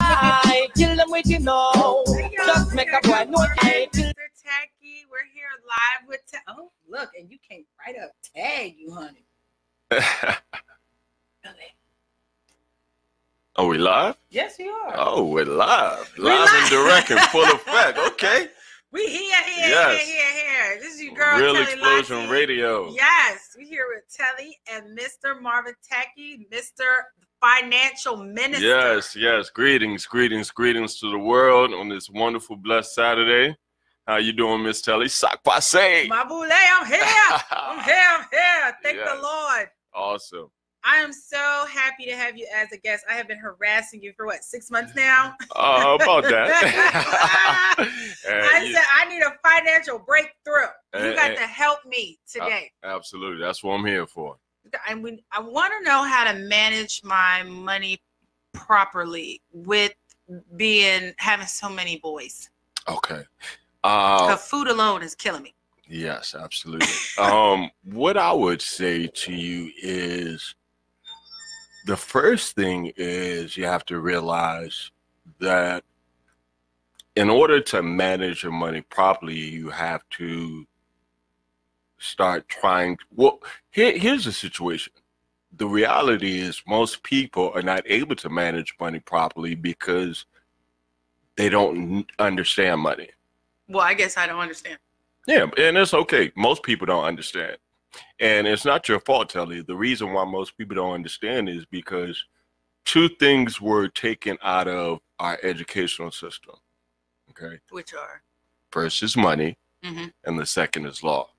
I kill them with you know. Just make a boy know I kill. Tacky, we're here live with. Ta- oh, look, and you came right up. Tag you, honey. Are we live? Yes, we are. Oh, we're live. We Live live. and direct and full effect. Okay. We here, here, Yes. here, here, here. This is your girl, Real Explosion Lottie. Radio. Yes, we here with Telly and Mr. Marvin Tacky, Mr. Financial Minister. Yes, yes. Greetings, greetings, greetings to the world on this wonderful, blessed Saturday. How you doing, Miss Telly? Sock passe. My boule, I'm here. I'm here. I'm here. Thank Yes. the Lord. Awesome. I am so happy to have you as a guest. I have been harassing you for what, six months now? Uh, about that. I you- said I need a financial breakthrough. You got to help me today. absolutely. That's what I'm here for. I mean, I want to know how to manage my money properly with being having so many boys. Okay. Uh, Because food alone is killing me. Yes, absolutely. um, what I would say to you is the first thing is you have to realize that in order to manage your money properly, you have to start trying. Well, here, here's the situation. The reality is, most people are not able to manage money properly because they don't understand money. Well, I guess I don't understand. Yeah, and it's okay. Most people don't understand. And it's not your fault, Telly. The reason why most people don't understand is because two things were taken out of our educational system. Okay. Which are? First is money, Mhm. and the second is law.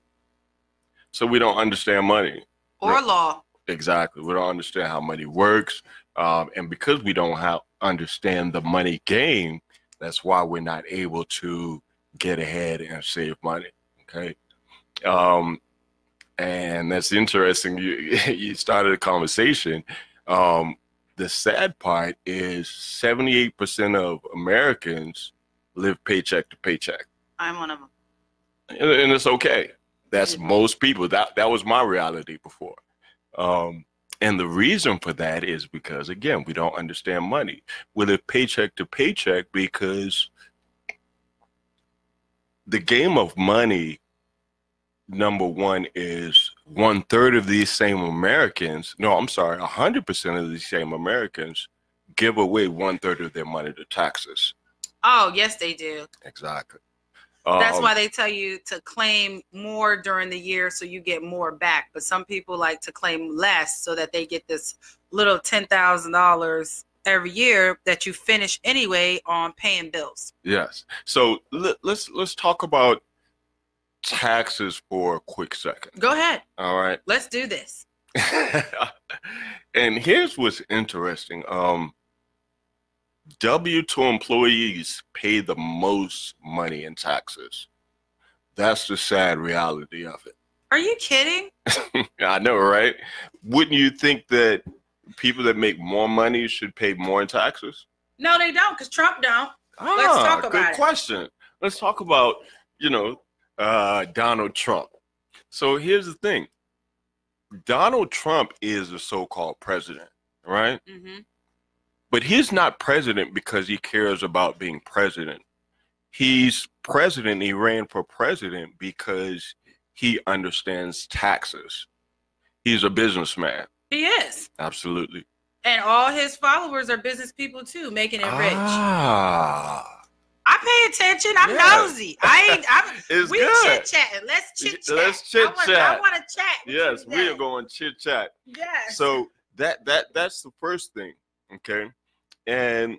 So we don't understand money. Or Right. law. Exactly. We don't understand how money works. Um, and because we don't have, understand the money game, that's why we're not able to get ahead and save money. Okay. Um, and that's interesting. You you started a conversation. Um, the sad part is 78% of Americans live paycheck to paycheck I'm one of them. and, and it's okay. That's most people. That that was my reality before. Um, and the reason for that is because again, we don't understand money. We live paycheck to paycheck because the game of money, number one, is one third of these same Americans. No, I'm sorry, hundred percent of these same Americans give away one third of their money to taxes. Oh, yes, they do. Exactly. That's Um, why they tell you to claim more during the year so you get more back. But some people like to claim less so that they get this little $10,000 every year that you finish anyway on paying bills. Yes. So let, let's let's talk about taxes for a quick second. Go ahead. All right. Let's do this. and here's what's interesting. Um W two employees pay the most money in taxes. That's the sad reality of it. Are you kidding? I know, right? Wouldn't you think that people that make more money should pay more in taxes? No, they don't because Trump don't. Let's Ah, talk good about it. question. Let's talk about, you know, uh, Donald Trump. So here's the thing. Donald Trump is the so-called president, right? hmm But he's not president because he cares about being president. He's president, he ran for president because he understands taxes. He's a businessman. He is. Absolutely. And all his followers are business people too, making it rich. I pay attention. I'm Yeah. nosy. I ain't. I'm, we chit chatting. Let's chit chat. Let's chit chat. I want to chat. Yes, we are going chit chat. Yes. So that that that's the first thing, okay? And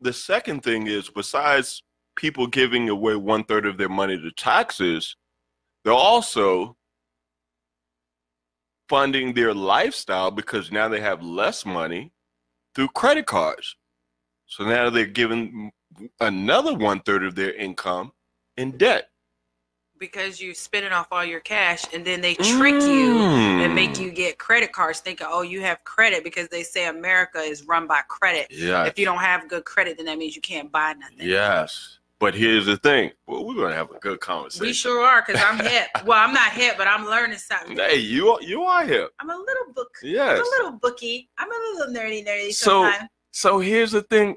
the second thing is besides people giving away one third of their money to taxes, they're also funding their lifestyle because now they have less money through credit cards. So now they're giving another one third of their income in debt. because you spending off all your cash, and then they trick you and make Mm. you get credit cards, thinking, "Oh, you have credit," because they say America is run by credit. Yeah. If you don't have good credit, then that means you can't buy nothing. Yes. But here's the thing. Well, we're gonna have a good conversation. We sure are, because I'm hip. Well, I'm not hip, but I'm learning something. Hey, you are you are here. I'm a little book. Yes. I'm a little bookie. I'm a little nerdy, nerdy So- sometimes. So here's the thing,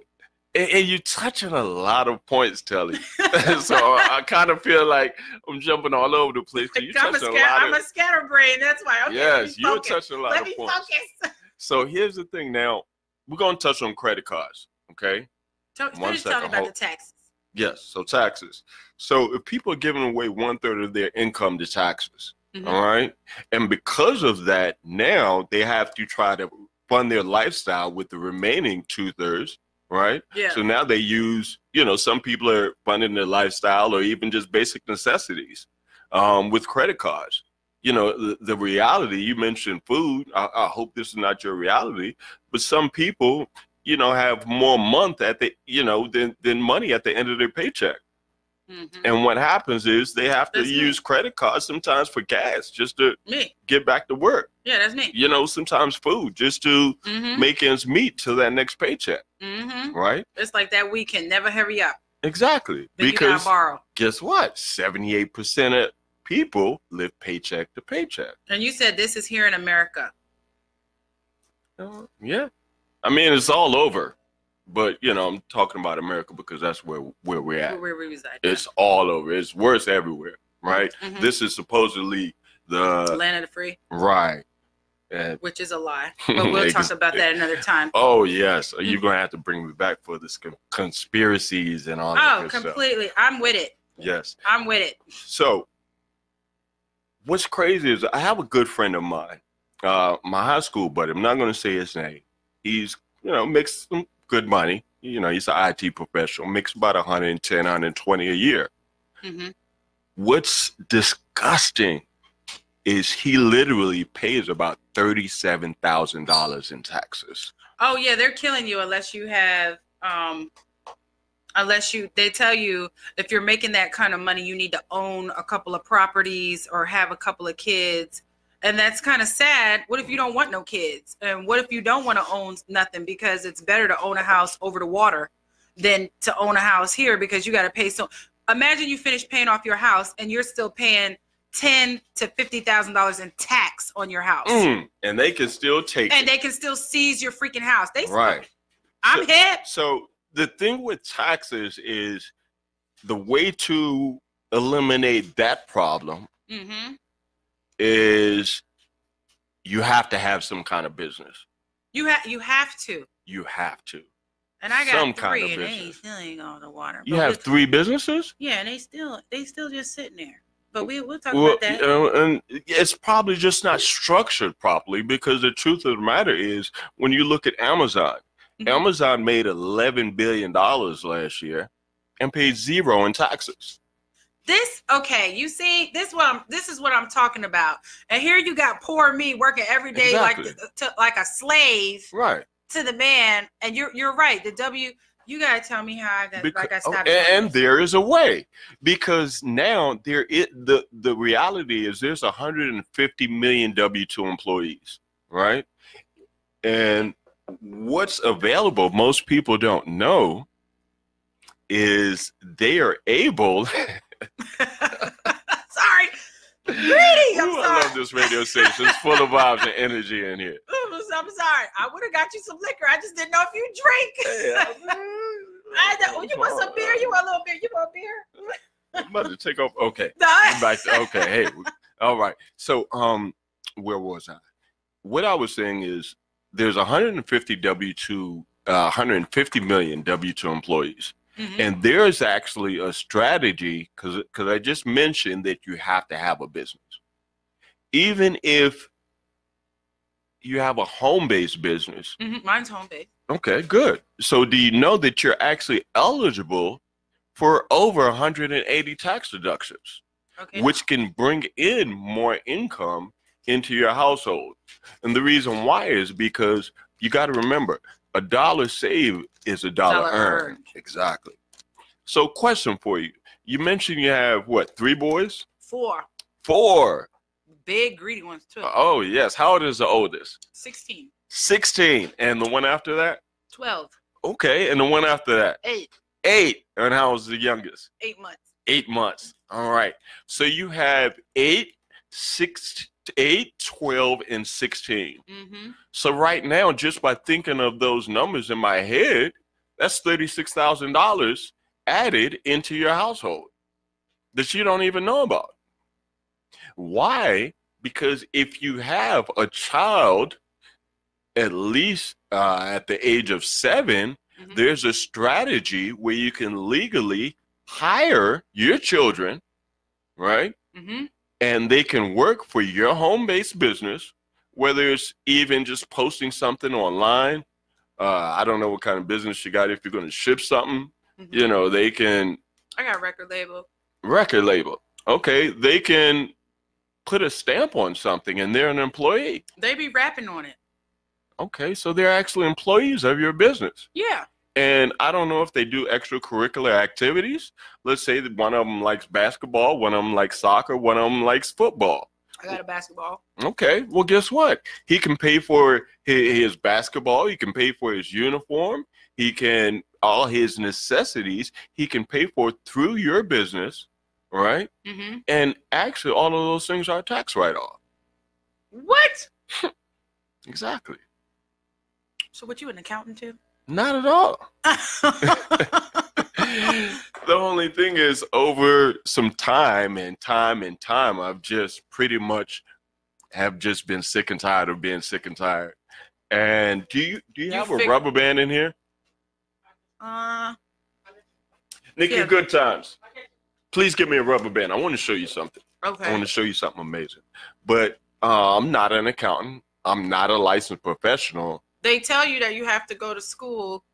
and, and you're touching a lot of points, Telly. so I kind of feel like I'm jumping all over the place you're I'm, a touching a I'm of a scatterbrain. That's why. Okay, yes, you're touching a lot Let of me points. focus. So here's the thing. Now we're gonna touch on credit cards. Okay. Tell, One finish talking about the taxes. Yes. So taxes. So if people are giving away one third of their income to taxes, Mhm. all right, and because of that, now they have to try to fund their lifestyle with the remaining two thirds, right? Yeah. So now they use, you know, some people are funding their lifestyle or even just basic necessities um, with credit cards. You know, the, the reality, you mentioned food. I, I hope this is not your reality, but some people, you know, have more month at the, you know, than, than money at the end of their paycheck. Mhm. And what happens is they have to That's me. use credit cards sometimes for gas just to Me. get back to work. Yeah, that's me. You know, sometimes food just to Mm-hmm. make ends meet to that next paycheck, Mm-hmm. right? It's like that weekend. Never hurry up. Exactly. Then because borrow. guess what? 78% of people live paycheck to paycheck. And you said this is here in America. Uh, yeah. I mean, it's all over. But, you know, I'm talking about America because that's where, where we're at. Where we reside. It's all over. It's worse everywhere, right? Mhm. This is supposedly the Land of the free, right. Which is a lie. But we'll talk about that another time. oh yes, you're gonna have to bring me back for this con- conspiracies and all that Oh, good completely. I'm with it. Yes. I'm with it. So, what's crazy is I have a good friend of mine, uh, my high school buddy. I'm not going to say his name. He's, you know, makes some good money. You know, he's an IT professional, makes about 110, 120 a year. hmm What's disgusting is he literally pays about $37,000 in taxes. Oh yeah, they're killing you unless you have um unless you they tell you if you're making that kind of money you need to own a couple of properties or have a couple of kids. And that's kind of sad. What if you don't want no kids? And what if you don't want to own nothing because it's better to own a house over the water than to own a house here because you got to pay so imagine you finish paying off your house and you're still paying ten to fifty thousand dollars in tax on your house. Mm, and they can still take And it. they can still seize your freaking house. They Right. I'm So- hip. So the thing with taxes is the way to eliminate that problem Mm-hmm. is you have to have some kind of business. You have you have to. You have to. And I got Some three, kind of and they business. still ain't on the water. You have three businesses? Yeah, and they still they still just sitting there. But we we'll talk Well, about that. and it's probably just not structured properly because the truth of the matter is when you look at Amazon, Mhm. Amazon made $11 billion last year and paid zero in taxes. This okay, you see, this what I'm this is what I'm talking about. And here you got poor me working every day like Exactly. the, to, like a slave Right. to the man. And you're you're right. The W you gotta tell me how I got Becau- like I oh, stopped. and, and there is a way because now there is the the reality is there's 150 million W2 employees, right? And what's available, most people don't know, is they are able. Greedy, I'm Ooh, I love this radio station. It's full of vibes and energy in here. Ooh, I'm sorry. I would have got you some liquor. I just didn't know if you drink. I know. You want some beer? You want a little beer? You want beer? I'm about to take off. Okay. Back to- okay. Hey. All right. So, um, where was I? What I was saying is there's 150 W2, uh, 150 million W2 employees. Mhm. And there's actually a strategy because because I just mentioned that you have to have a business, even if you have a home-based business. Mhm. Mine's home-based. Okay, good. So do you know that you're actually eligible for over 180 tax deductions, Okay. which can bring in more income into your household? And the reason why is because you got to remember, a dollar saved is a dollar, Dollar earned. earned. Exactly. So, question for you: You mentioned you have what? Three boys? Four Four. big greedy ones too. Oh yes. How old is the oldest? 16, 16. And the one after that? 12, Okay. And the one after that? 8. Eight. And how was the youngest? Eight months. Eight months. All right. So you have eight, six, eight, 12, and 16. Mm-hmm. So right now, just by thinking of those numbers in my head, that's $36,000 added into your household that you don't even know about. Why? Because if you have a child at least uh, at the age of 7 Mhm. there's a strategy where you can legally hire your children, right? Mm-hmm. And they can work for your home-based business, whether it's even just posting something online. Uh, I don't know what kind of business you got. If you're going to ship something, Mhm. you know, they can I got a record label. record label. Okay, they can put a stamp on something, and they're an employee. They be rapping on it. Okay, so they're actually employees of your business. Yeah. And I don't know if they do extracurricular activities. Let's say that one of them likes basketball, one of them likes soccer, one of them likes football. I got a basketball. Okay, well, guess what? He can pay for his, his basketball. He can pay for his uniform. He can all his necessities. He can pay for through your business, right? Mm-hmm. And actually, all of those things are tax write-off. What? Exactly. So what you an accountant too? Not at all. the only thing is, over some time and time and time, I've just pretty much have just been sick and tired of being sick and tired. And do you do you, You have a rubber band in here? uh, Nikki, Yeah. good times. Please give me a rubber band. I want to show you something. Okay. I want to show you something amazing. But uh, I'm not an accountant. I'm not a licensed professional. They tell you that you have to go to school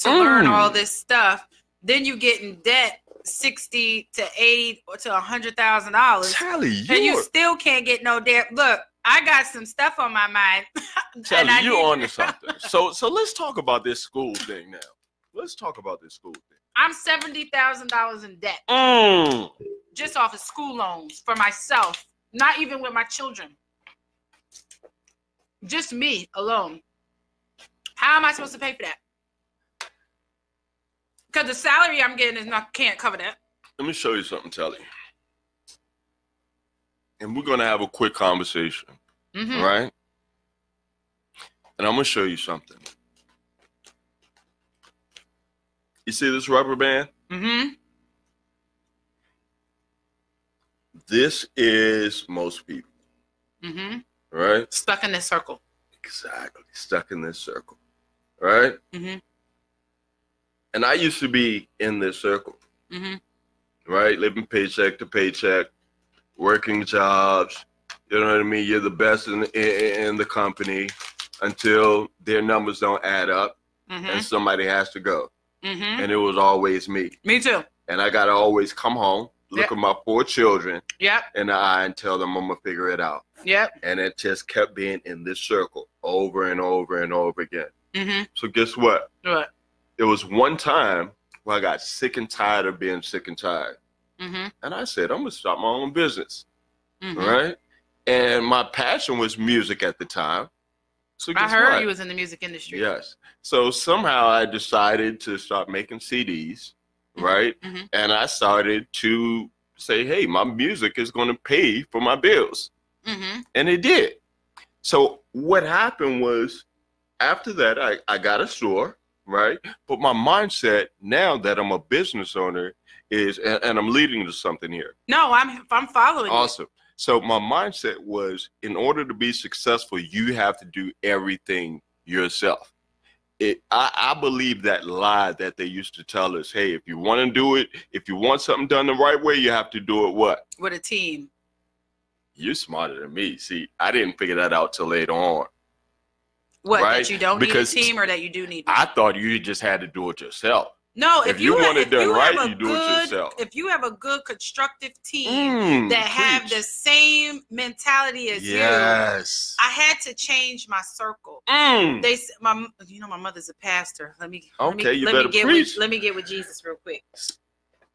to learn Mm. all this stuff. Then you get in debt sixty to eighty or to a hundred thousand dollars, and you still can't get no debt. Look, I got some stuff on my mind. and I you're need- on to something. So, so let's talk about this school thing now. Let's talk about this school thing. I'm seventy thousand dollars in debt Mm. just off of school loans for myself. Not even with my children. Just me alone. How am I supposed to pay for that? Because the salary I'm getting is not can't cover that. Let me show you something, Tally. And we're gonna have a quick conversation, Mhm. all right? And I'm gonna show you something. You see this rubber band? Mm-hmm. This is most people, Mm-hmm. right? Stuck in this circle. Exactly. Stuck in this circle, right? Mm-hmm. And I used to be in this circle, Mm-hmm. right? Living paycheck to paycheck, working jobs. You know what I mean? You're the best in in, in the company until their numbers don't add up Mm-hmm. and somebody has to go. Mm-hmm. And it was always me. Me too. And I got to always come home, look Yeah. at my four children Yep. in the eye and tell them I'm to figure it out. Yep. And it just kept being in this circle over and over and over again. Mm-hmm. So guess what? What? There was one time where I got sick and tired of being sick and tired. Mm-hmm. And I said, I'm going to start my own business. mm-hmm. Right? And my passion was music at the time. So I heard what? you was in the music industry. Yes. So somehow I decided to start making CDs, right? Mhm. And I started to say, hey, my music is going to pay for my bills. Mm-hmm. And it did. So what happened was after that, I, I got a store, right? But my mindset now that I'm a business owner is, and, and I'm leading to something here. No, I'm I'm following. you. Awesome. So my mindset was in order to be successful, you have to do everything yourself. It, I, I believe that lie that they used to tell us, hey, if you want to do it, if you want something done the right way, you have to do it what? with a team. You're smarter than me. See, I didn't figure that out till later on. What Right, that you don't because need a team or that you do need. I thought you just had to do it yourself. no, if if, you have- want it done you right, you do it yourself. If you have a good constructive team Mm, that have the same mentality as you, Yes. I had to change my circle. Mm. They, my, you know, my mother's a pastor. Let me, let Okay, me, you let better me get preach. with, let me get with Jesus real quick.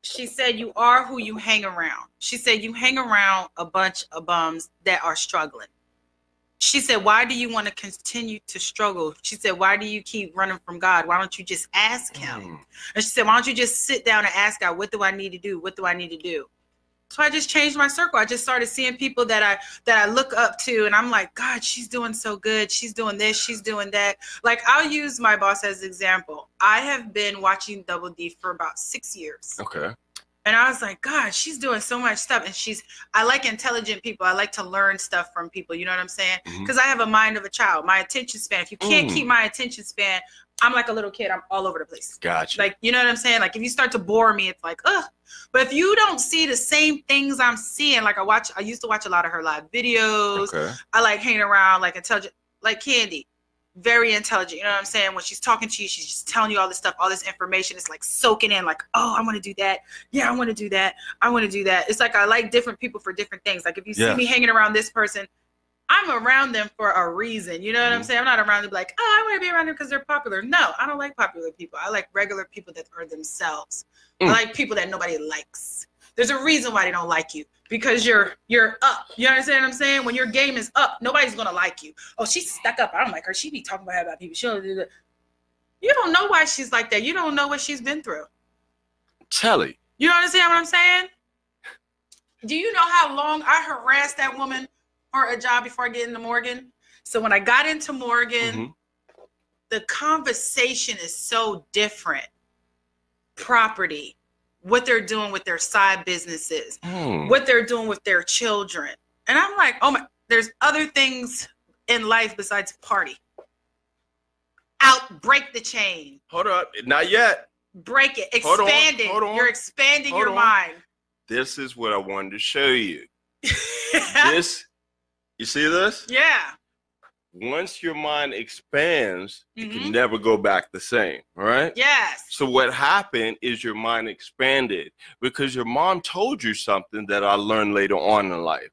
She said, "You are who you hang around." She said, "You hang around a bunch of bums that are struggling." She said, Why do you want to continue to struggle? She said, Why do you keep running from God? Why don't you just ask Him? Mm. And she said, Why don't you just sit down and ask God, What do I need to do? What do I need to do? So I just changed my circle. I just started seeing people that I that I look up to, and I'm like, God, she's doing so good. She's doing this. She's doing that. Like I'll use my boss as an example. I have been watching Double D for about six years. Okay. And I was like, God, she's doing so much stuff. And she's, I like intelligent people. I like to learn stuff from people. You know what I'm saying? Because I have a mind of a child. My attention span, if you can't Mm. keep my attention span, I'm like a little kid. I'm all over the place. Gotcha. Like, you know what I'm saying? Like, if you start to bore me, it's like, ugh. But if you don't see the same things I'm seeing, like I watch, I used to watch a lot of her live videos. okay. I like hanging around, like intelligent, like Candy, very intelligent. You know what I'm saying? When she's talking to you, she's just telling you all this stuff, all this information. It's like soaking in, like, oh, I want to do that. Yeah, I want to do that. I want to do that. It's like I like different people for different things. Like if you see me hanging around this person, I'm around them for a reason. You know what I'm Mhm. saying? I'm not around them like, oh, I want to be around them because they're popular. No, I don't like popular people. I like regular people that are themselves. I Mm. like people that nobody likes. There's a reason why they don't like you because you're you're up. You understand what I'm saying? When your game is up, nobody's gonna like you. Oh, she's stuck up. I don't like her. She be talking about about people. She don't do that. You don't know why she's like that. You don't know what she's been through. Telly. You understand what I'm saying? Do you know how long I harassed that woman for a job before I get into Morgan? So when I got into Morgan, Mhm. the conversation is so different. Property, what they're doing with their side businesses, Hmm. what they're doing with their children. And I'm like, oh my, there's other things in life besides party. Out, break the chain, Hold up. Not yet. break it, Hold on, expand it. hold on, You're expanding hold your on. mind. This is what I wanted to show you. This, you see this? yeah. Once your mind expands, you Mhm. can never go back the same, right? Yes. So what happened is your mind expanded because your mom told you something that I learned later on in life.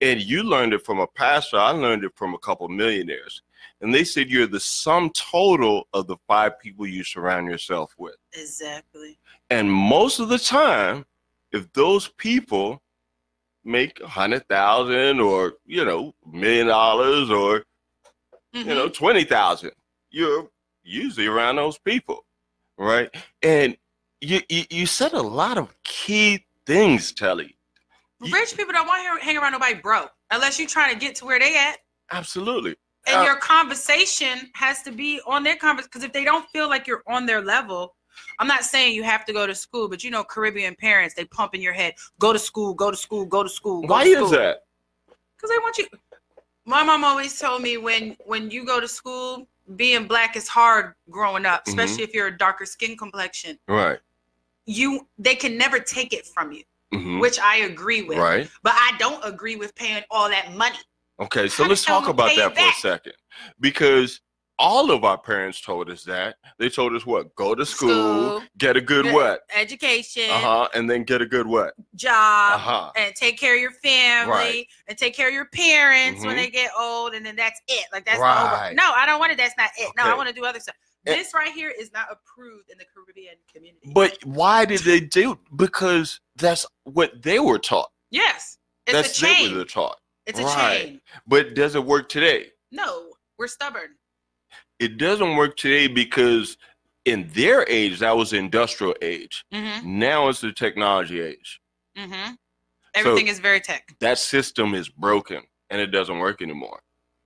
And you learned it from a pastor, I learned it from a couple millionaires. And they said you're the sum total of the five people you surround yourself with. Exactly. And most of the time, if those people make a hundred thousand or you know, million dollars or you know, Mhm. 20,000. You're usually around those people, right? And you, you, you said a lot of key things, Telly. you- rich people don't want to hang around nobody broke unless you're trying to get to where they at. Absolutely. And Uh, your conversation has to be on their conversation because if they don't feel like you're on their level, I'm not saying you have to go to school, but you know, Caribbean parents they pump in your head, go to school, go to school, go to school. Go Why to is that? Because they want you. My mom always told me when when you go to school, being black is hard growing up, Mhm. especially if you're a darker skin complexion. Right. You they can never take it from you, Mhm. which I agree with. Right. But I don't agree with paying all that money. Okay, so How let's talk about that for a second. Because all of our parents told us that. They told us what? Go to school, School. get a good Good what? Education, Uh-huh. And then get a good what? job, Uh-huh. and take care of your family Right. and take care of your parents when Mhm. they get old, and then that's it. Like that's Right. No, I don't want it. That's not it. No, I want to do other stuff. Eh. This right here is not approved in the Caribbean community. But why did they do because that's what they were taught. yes, it's that's a what chain. they're taught. It's a Right. chain. But does it work today? No, we're stubborn. It doesn't work today because in their age that was the industrial age Mm-hmm. now it's the technology age Mm-hmm. Everything is very tech. that system is broken and it doesn't work anymore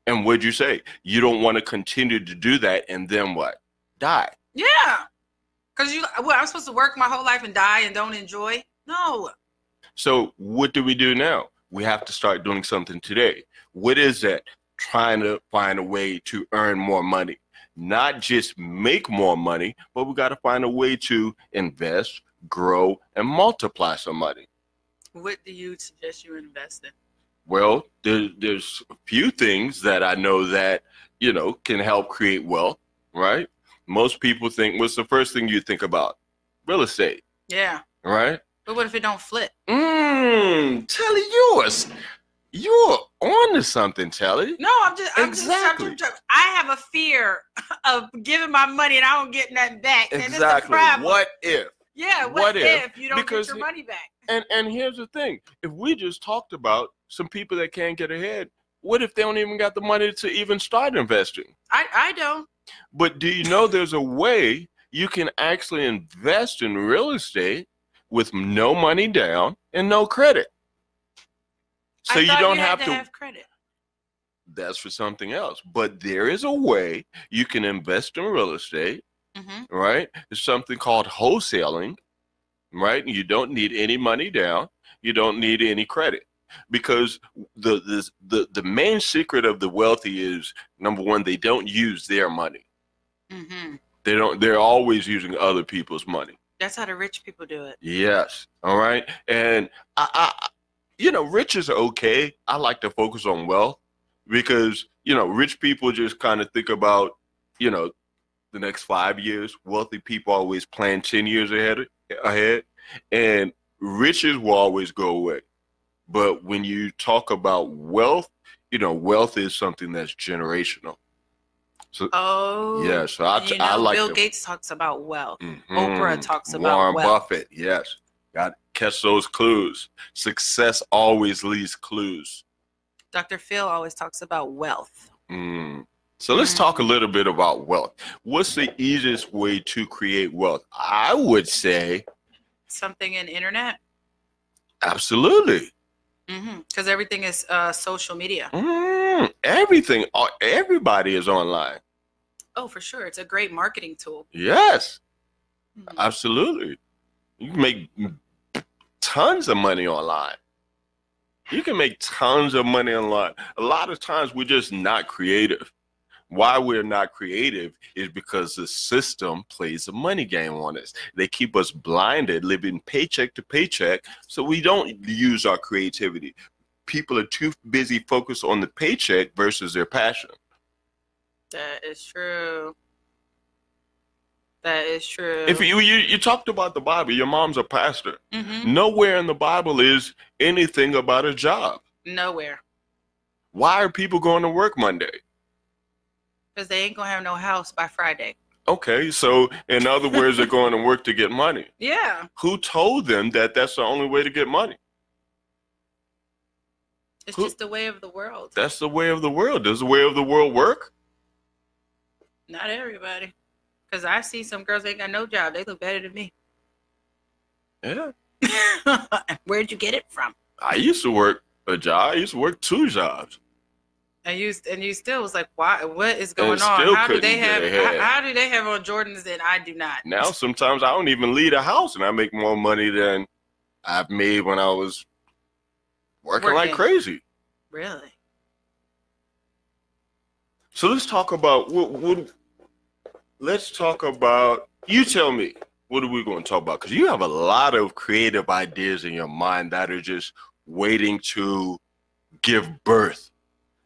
and what'd you say you don't want to continue to do that and then what die Yeah. Cause you, well, I'm supposed to work my whole life and die and don't enjoy. No. so what do we do now we have to start doing something today what is that trying to find a way to earn more money not just make more money but we got to find a way to invest grow and multiply some money What do you suggest you invest in? Well, there, there's a few things that I know that you know can help create wealth, right? Most people think what's the first thing you think about? Real estate, Yeah. right? But what if it don't flip? Mmm, Telly, yours, you're on to something, Telly. No, I'm just, I'm Exactly. just, just, I have a fear of giving my money and I don't get nothing back. And it's a Exactly. What if? Yeah. What, what if, if? you don't Because get your money back? And and here's the thing: if we just talked about some people that can't get ahead, what if they don't even got the money to even start investing? I I don't. But do you know there's a way you can actually invest in real estate with no money down and no credit? So you don't had have to, have credit. that's for something else. But there is a way you can invest in real estate, hmm right? It's something called wholesaling, right? You don't need any money down, you don't need any credit. Because the, the the the main secret of the wealthy is number one, they don't use their money. hmm They don't. They're always using other people's money. That's how the rich people do it. Yes. All right. And I, I, you know, rich is okay. I like to focus on wealth because you know, rich people just kind of think about, you know, the next five years. Wealthy people always plan ten years ahead. Ahead, and riches will always go away. But when you talk about wealth, you know, wealth is something that's generational. Oh. Yeah. So I, you know, I like Bill Gates talks about wealth. Mhm. Oprah talks about Warren wealth. Buffett, yes. Got to catch those clues. Success always leaves clues. Dr. Phil always talks about wealth. Mm. So let's Mhm. talk a little bit about wealth. What's the easiest way to create wealth? I would say Something in internet. absolutely. Because everything is uh, social media. Mm, everything, uh, everybody is online. Oh, for sure. It's a great marketing tool. Yes, Mhm. absolutely. You can make tons of money online. You can make tons of money online. A lot of times we're just not creative. Why we're not creative is because the system plays a money game on us. They keep us blinded, living paycheck to paycheck, so we don't use our creativity. People are too busy focused on the paycheck versus their passion. That is true. That is true. If you, you you talked about the Bible, your mom's a pastor. Mhm. Nowhere in the Bible is anything about a job. Nowhere. Why are people going to work Monday? Because they ain't going to have no house by Friday. Okay, so in other words, they're going to work to get money. Yeah. Who told them that that's the only way to get money? It's Who- just the way of the world. That's the way of the world. Does the way of the world work? Not everybody. Because I see some girls ain't got no job. They look better than me. Yeah. Where'd you get it from? I used to work a job. I used to work two jobs. And you and you still was like, why? What is going And on? How do they have? How, how do they have on Jordans and I do not? Now sometimes I don't even leave the house and I make more money than I've made when I was working, like crazy. Really? So let's talk about what, what let's talk about you tell me what are we going to talk about? Because you have a lot of creative ideas in your mind that are just waiting to give birth.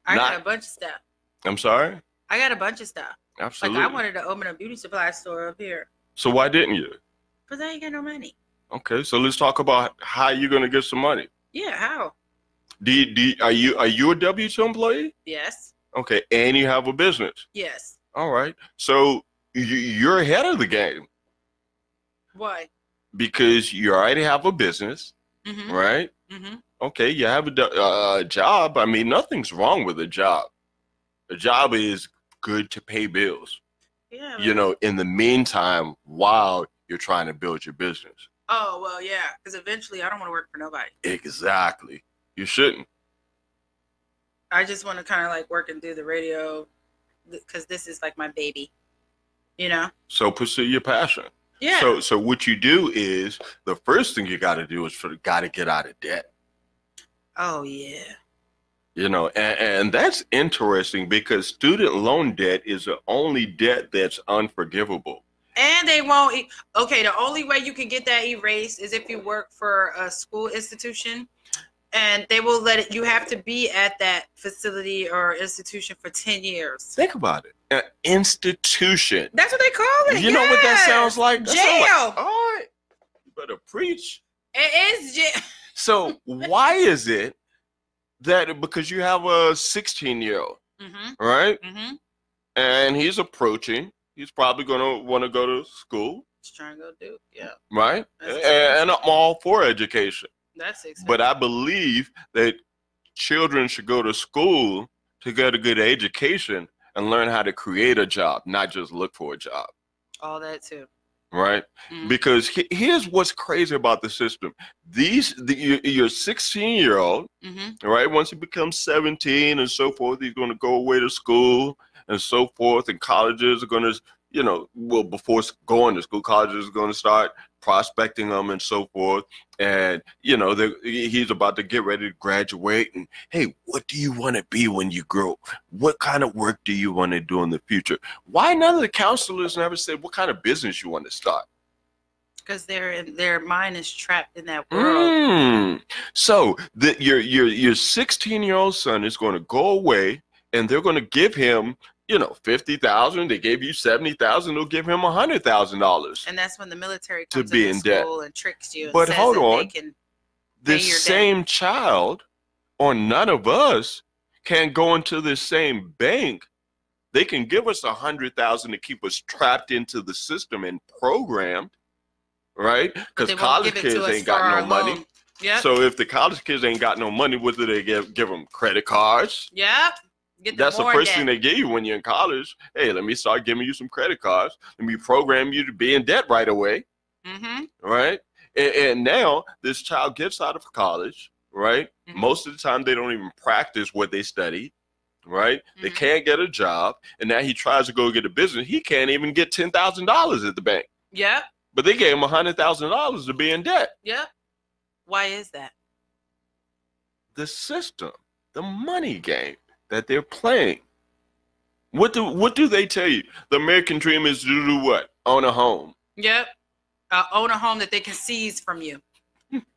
I Not- got a bunch of stuff. i'm sorry? I got a bunch of stuff. absolutely Like I wanted to open a beauty supply store up here, so why didn't you? But I ain't got no money. okay so let's talk about how you're going to get some money. Yeah, how? do you, do you- are you are you a w2 employee? Yes, okay and you have a business. Yes. all right. So you're ahead of the game Why? because you already have a business Mm-hmm. right Mm-hmm. okay, you have a uh, job. I mean, nothing's wrong with a job. A job is good to pay bills. Yeah. You know, in the meantime, while you're trying to build your business. Oh well, yeah. Because eventually, I don't want to work for nobody. Exactly. You shouldn't. I just want to kind of like work and do the radio, because this is like my baby. You know? So pursue your passion. Yeah. So, so what you do is the first thing you got to do is for got to get out of debt. oh yeah. You know, and, and that's interesting because student loan debt is the only debt that's unforgivable. And they won't. e- Okay, the only way you can get that erased is if you work for a school institution, and they will let it. You have to be at that facility or institution for ten years. Think about it. An institution. That's what they call it. You know what that sounds like? That sounds like- Jail. all right. You better preach. It is jail. So why is it that because you have a 16 year old, Mm-hmm. right? Mm-hmm. And he's approaching, he's probably gonna want to go to school, Just trying to go do. Yeah, right? And, and I'm all for education. That's expensive. But I believe that children should go to school to get a good education and learn how to create a job, not just look for a job, All that too. right? Mhm. Because he- here's what's crazy about the system: these the, your, your 16 year old, Mm-hmm. right? Once he becomes 17 and so forth, he's going to go away to school and so forth, and colleges are going to, you know, well, before going to school, colleges are going to start prospecting them and so forth, and you know, he's about to get ready to graduate, and hey, what do you want to be when you grow? What kind of work do you want to do in the future? Why none of the counselors never said what kind of business you want to start? Because their their mind is trapped in that world. Mm. So the, your your your 16 year old son is going to go away, and they're going to give him, you know, fifty thousand. They gave you seventy thousand. They'll give him a hundred thousand dollars. And that's when the military To comes be into in debt. school and tricks you. But hold on. They can, This your debt. same child, or none of us, can go into the same bank. They can give us a hundred thousand to keep us trapped into the system and programmed, right? Because college to kids ain't got no money. loan. Yep. So if the college kids ain't got no money, what do they give? Give them credit cards? yep. That's the first debt. thing they give you when you're in college. Hey, let me start giving you some credit cards. Let me program you to be in debt right away, Mm-hmm. right? And, and now this child gets out of college, right? Mhm. Most of the time they don't even practice what they study, right? They Mhm. can't get a job, and now he tries to go get a business. He can't even get ten thousand dollars at the bank, Yep. but they gave him a hundred thousand dollars to be in debt. Yep. Why is that? the system, the money game that they're playing. What do what do they tell you? The American dream is to do what? Own a home. Yep. Uh, own a home that they can seize from you.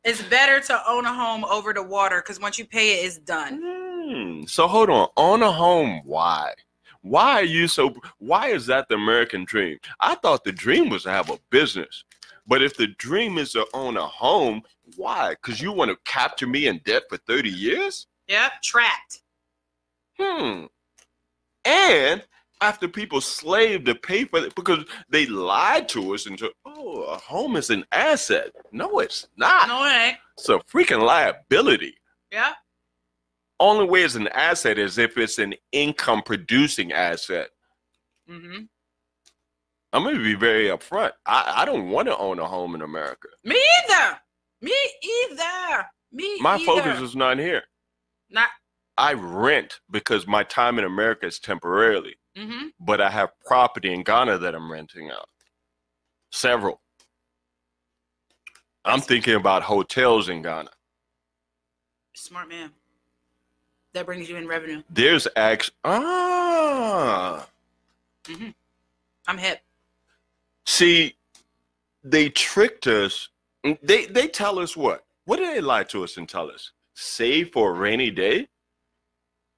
it's better to own a home over the water because once you pay it, it's done. Hmm. So hold on. Own a home. Why? Why are you so? Why is that the American dream? I thought the dream was to have a business. But if the dream is to own a home, why? Because you want to capture me in debt for 30 years? Yep. Trapped. Hmm. And after people slave to pay for it because they lied to us and said, oh, a home is an asset. No, it's not. No, it ain't. It's a freaking liability. Yeah. Only way it's an asset is if it's an income producing asset. Mm-hmm. I'm going to be very upfront. I, I don't want to own a home in America. Me either. Me either. Me My either. focus is not here. not. I rent because my time in America is temporarily. Mm-hmm. but I have property in Ghana that I'm renting out. Several. I'm thinking about hotels in Ghana. Smart man. That brings you in revenue. There's actually ah I'm hip. see, they tricked us. They they tell us what? What do they lie to us and tell us? Save for a rainy day.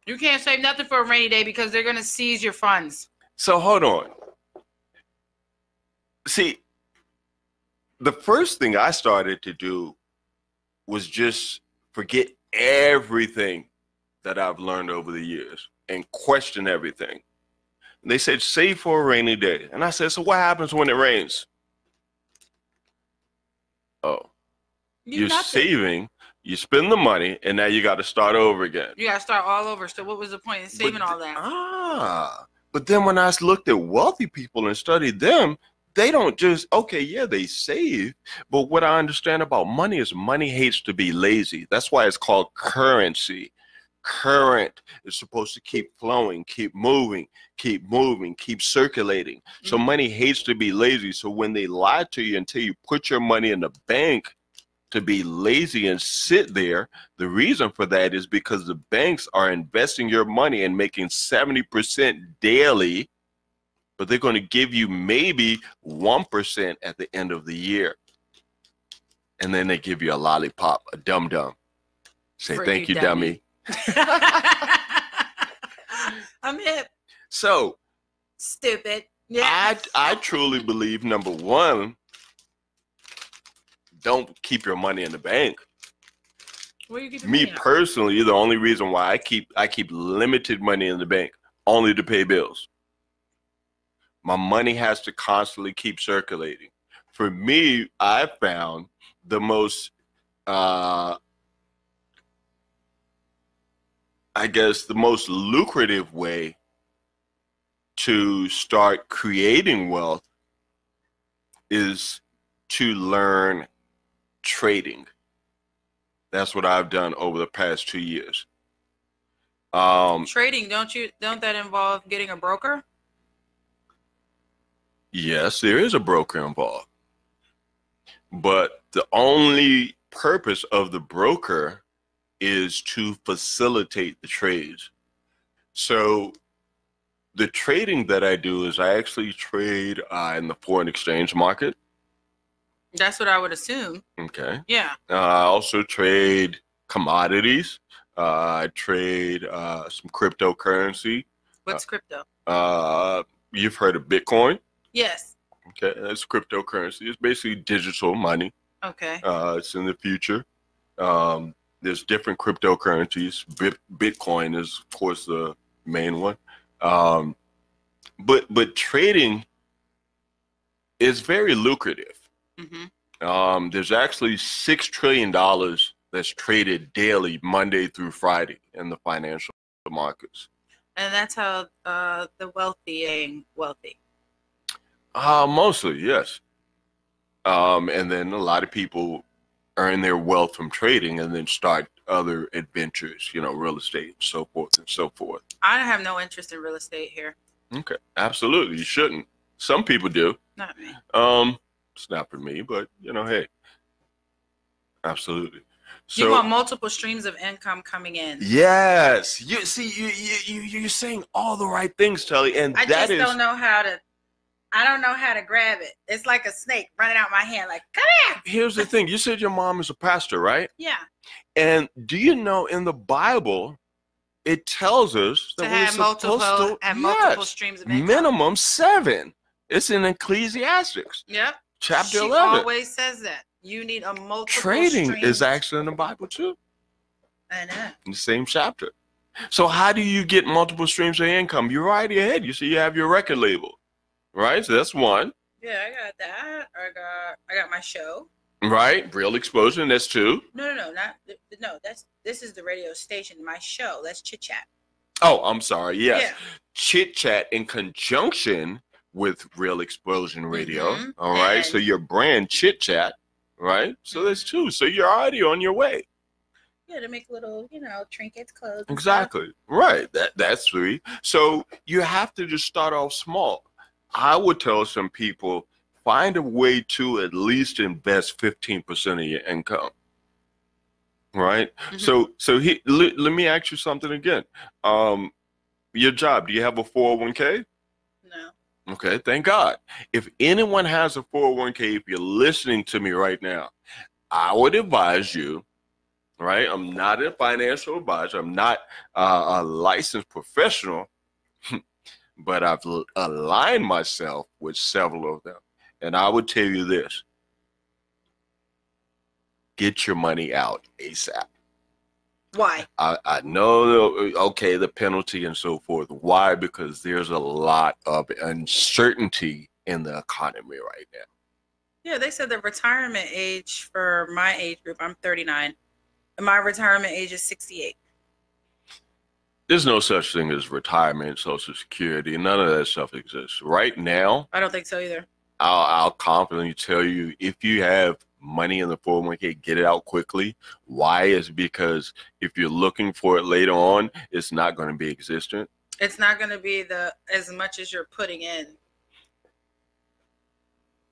You can't save nothing for a rainy day because they're gonna seize your funds. So hold on. See, the first thing I started to do was just forget everything that I've learned over the years and question everything. And they said, save for a rainy day. And I said, so what happens when it rains? Oh, You you're nothing. saving, you spend the money, and now you got to start over again. You gotta start all over. So what was the point in saving all that? Ah, but then when I looked at wealthy people and studied them, they don't just okay, yeah, they save, but what I understand about money is money hates to be lazy. That's why it's called currency. Current is supposed to keep flowing, keep moving, keep moving, keep circulating. So Mhm. money hates to be lazy. So when they lie to you until you put your money in the bank to be lazy and sit there, the reason for that is because the banks are investing your money and making 70% daily, but they're going to give you maybe 1% at the end of the year. And then they give you a lollipop, a dum dum. Say, For thank you, you, dummy." dummy. I'm hip. So Stupid. Yeah. I, I truly believe number one, don't keep your money in the bank. Where you Me your money at? personally, the only reason why I keep I keep limited money in the bank only to pay bills. My money has to constantly keep circulating. For me, I found the most uh, I guess the most lucrative way to start creating wealth is to learn trading. That's what I've done over the past two years. Um, Trading, don't you? Don't that involve getting a broker? yes, there is a broker involved, but the only purpose of the broker is to facilitate the trades. So, the trading that I do is I actually trade uh, in the foreign exchange market. That's what I would assume. Okay. Yeah. Uh, I also trade commodities. Uh, I trade uh, some cryptocurrency. What's crypto? Uh, you've heard of Bitcoin. Yes. Okay, that's cryptocurrency. It's basically digital money. Okay. Uh, it's in the future. Um, there's different cryptocurrencies. Bit- Bitcoin is, of course, the main one. Um, but but trading is very lucrative. Hmm Um, there's actually six trillion dollars that's traded daily, Monday through Friday, in the financial markets. And that's how uh, the wealthy ain't wealthy. Uh, mostly, yes. Um, and then a lot of people earn their wealth from trading and then start other adventures, you know, real estate and so forth and so forth. I have no interest in real estate here. Okay, absolutely. You shouldn't. Some people do. Not me. Um, for me, but you know, hey, absolutely. you want multiple streams of income coming in. yes, you see, you you you you're saying all the right things, Telly, and I that just is don't know how to. I don't know how to grab it. It's like a snake running out my hand. Like, come here. here's the thing. You said your mom is a pastor, right? Yeah. And do you know in the Bible, it tells us that To we're have multiple, supposed to have multiple yes, streams of income. minimum seven. It's in Ecclesiastics, Yep. Chapter she eleven. always says that. You need a multiple. Trading streams. is actually in the Bible too, I know. in the same chapter. So how do you get multiple streams of income? You're already ahead. You see, you have your record label, right? So that's one, Yeah, I got that. I got. I got my show. right? Real explosion. That's two. No, no, no, not no. That's this is the radio station. My show. That's chit chat. Oh, I'm sorry. Yes. Yeah. chit chat in conjunction with Real Explosion Radio. Mhm. All right. So your brand chit chat, right? So that's two. So you're already on your way. Yeah, to make little, you know, trinkets, clothes. and. Exactly. Right. That that's three. So you have to just start off small. I would tell some people find a way to at least invest 15% of your income. Right? Mhm. So so he let, let me ask you something again. Um your job, do you have a 401k? Okay, thank God. If anyone has a 401k, if you're listening to me right now, I would advise you, right? I'm not a financial advisor, I'm not uh, a licensed professional, but I've aligned myself with several of them. And I would tell you this get your money out ASAP. Why? I, I know, okay, the penalty and so forth. Why? Because there's a lot of uncertainty in the economy right now. Yeah, they said the retirement age for my age group. I'm 39. And my retirement age is 68. There's no such thing as retirement, Social Security. None of that stuff exists. Right now, I don't think so either. I'll, I'll confidently tell you if you have money in the 401k, get it out quickly. Why? Is because if you're looking for it later on, it's not going to be existent. It's not going to be the as much as you're putting in.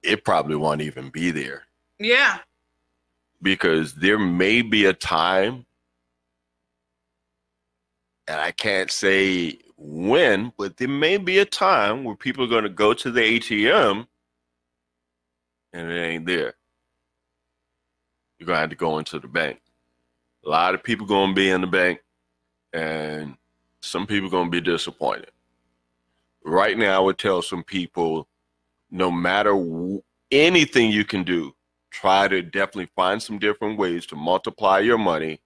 It probably won't even be there. Yeah. because there may be a time, and I can't say when, but there may be a time where people are going to go to the ATM and it ain't there. You're going to have to go into the bank. A lot of people going to be in the bank, and some people going to be disappointed. Right now, I would tell some people no matter w- anything you can do, try to definitely find some different ways to multiply your money,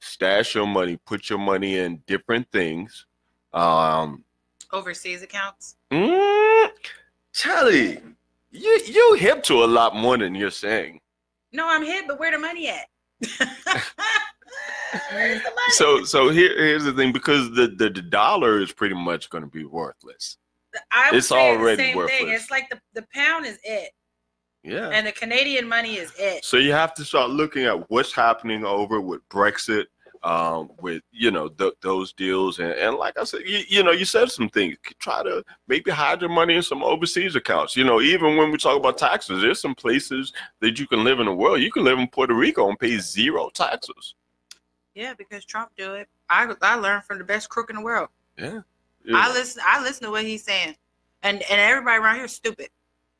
stash your money, put your money in different things. Um, Overseas accounts. mm, Charlie, you you hip to a lot more than you're saying. No, I'm hit, but where the money at? Where's the money? So so here here's the thing because the the, the dollar is pretty much going to be worthless. I it's already the same thing. It's like the, the pound is it, Yeah. and the Canadian money is it. So you have to start looking at what's happening over with Brexit, um, with you know th- those deals, and, and like I said, you, you know, you said some things. Try to maybe hide your money in some overseas accounts. You know, even when we talk about taxes, there's some places that you can live in the world. You can live in Puerto Rico and pay zero taxes. Yeah, because Trump do it. I I learned from the best crook in the world. Yeah. I listen. I listen to what he's saying, and and everybody around here is stupid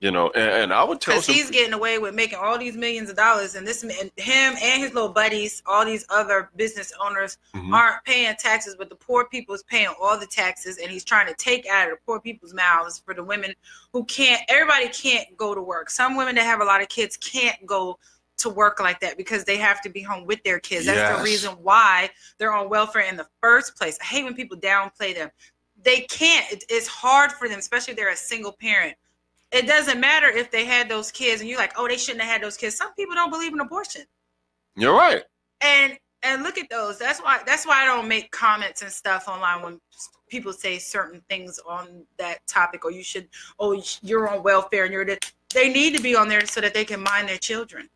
You know, and, and I would tell because he's getting away with making all these millions of dollars, and this and him and his little buddies, all these other business owners Mhm. aren't paying taxes, but the poor people is paying all the taxes, and he's trying to take out of the poor people's mouths for the women who can't. Everybody can't go to work. Some women that have a lot of kids can't go to work like that because they have to be home with their kids. That's Yes. the reason why they're on welfare in the first place. I hate when people downplay them. They can't. It- it's hard for them, especially if they're a single parent. It doesn't matter if they had those kids and you're like, oh, they shouldn't have had those kids. Some people don't believe in abortion You're right. and and look at those that's why that's why i don't make comments and stuff online when people say certain things on that topic or you should oh you're on welfare and you're the, they need to be on there so that they can mind their children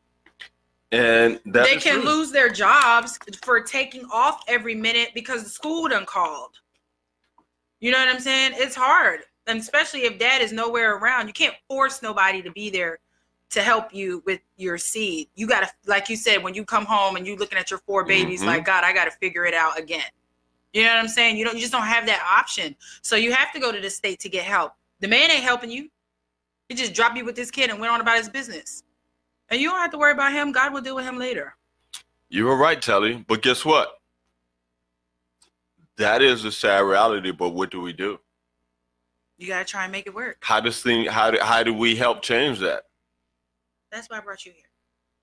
And that they can true. lose their jobs for taking off every minute because the school done called you know what i'm saying it's hard and especially if dad is nowhere around you can't force nobody to be there to help you with your seed you gotta like you said when you come home and you're looking at your four babies Mhm. like god i gotta figure it out again you know what i'm saying you don't you just don't have that option so you have to go to the state to get help the man ain't helping you he just dropped you with this kid and went on about his business and you don't have to worry about him god will deal with him later You were right, Telly. But guess what? That is a sad reality. But what do we do? You gotta try and make it work How does thing? How do how do we help change that? that's why i brought you here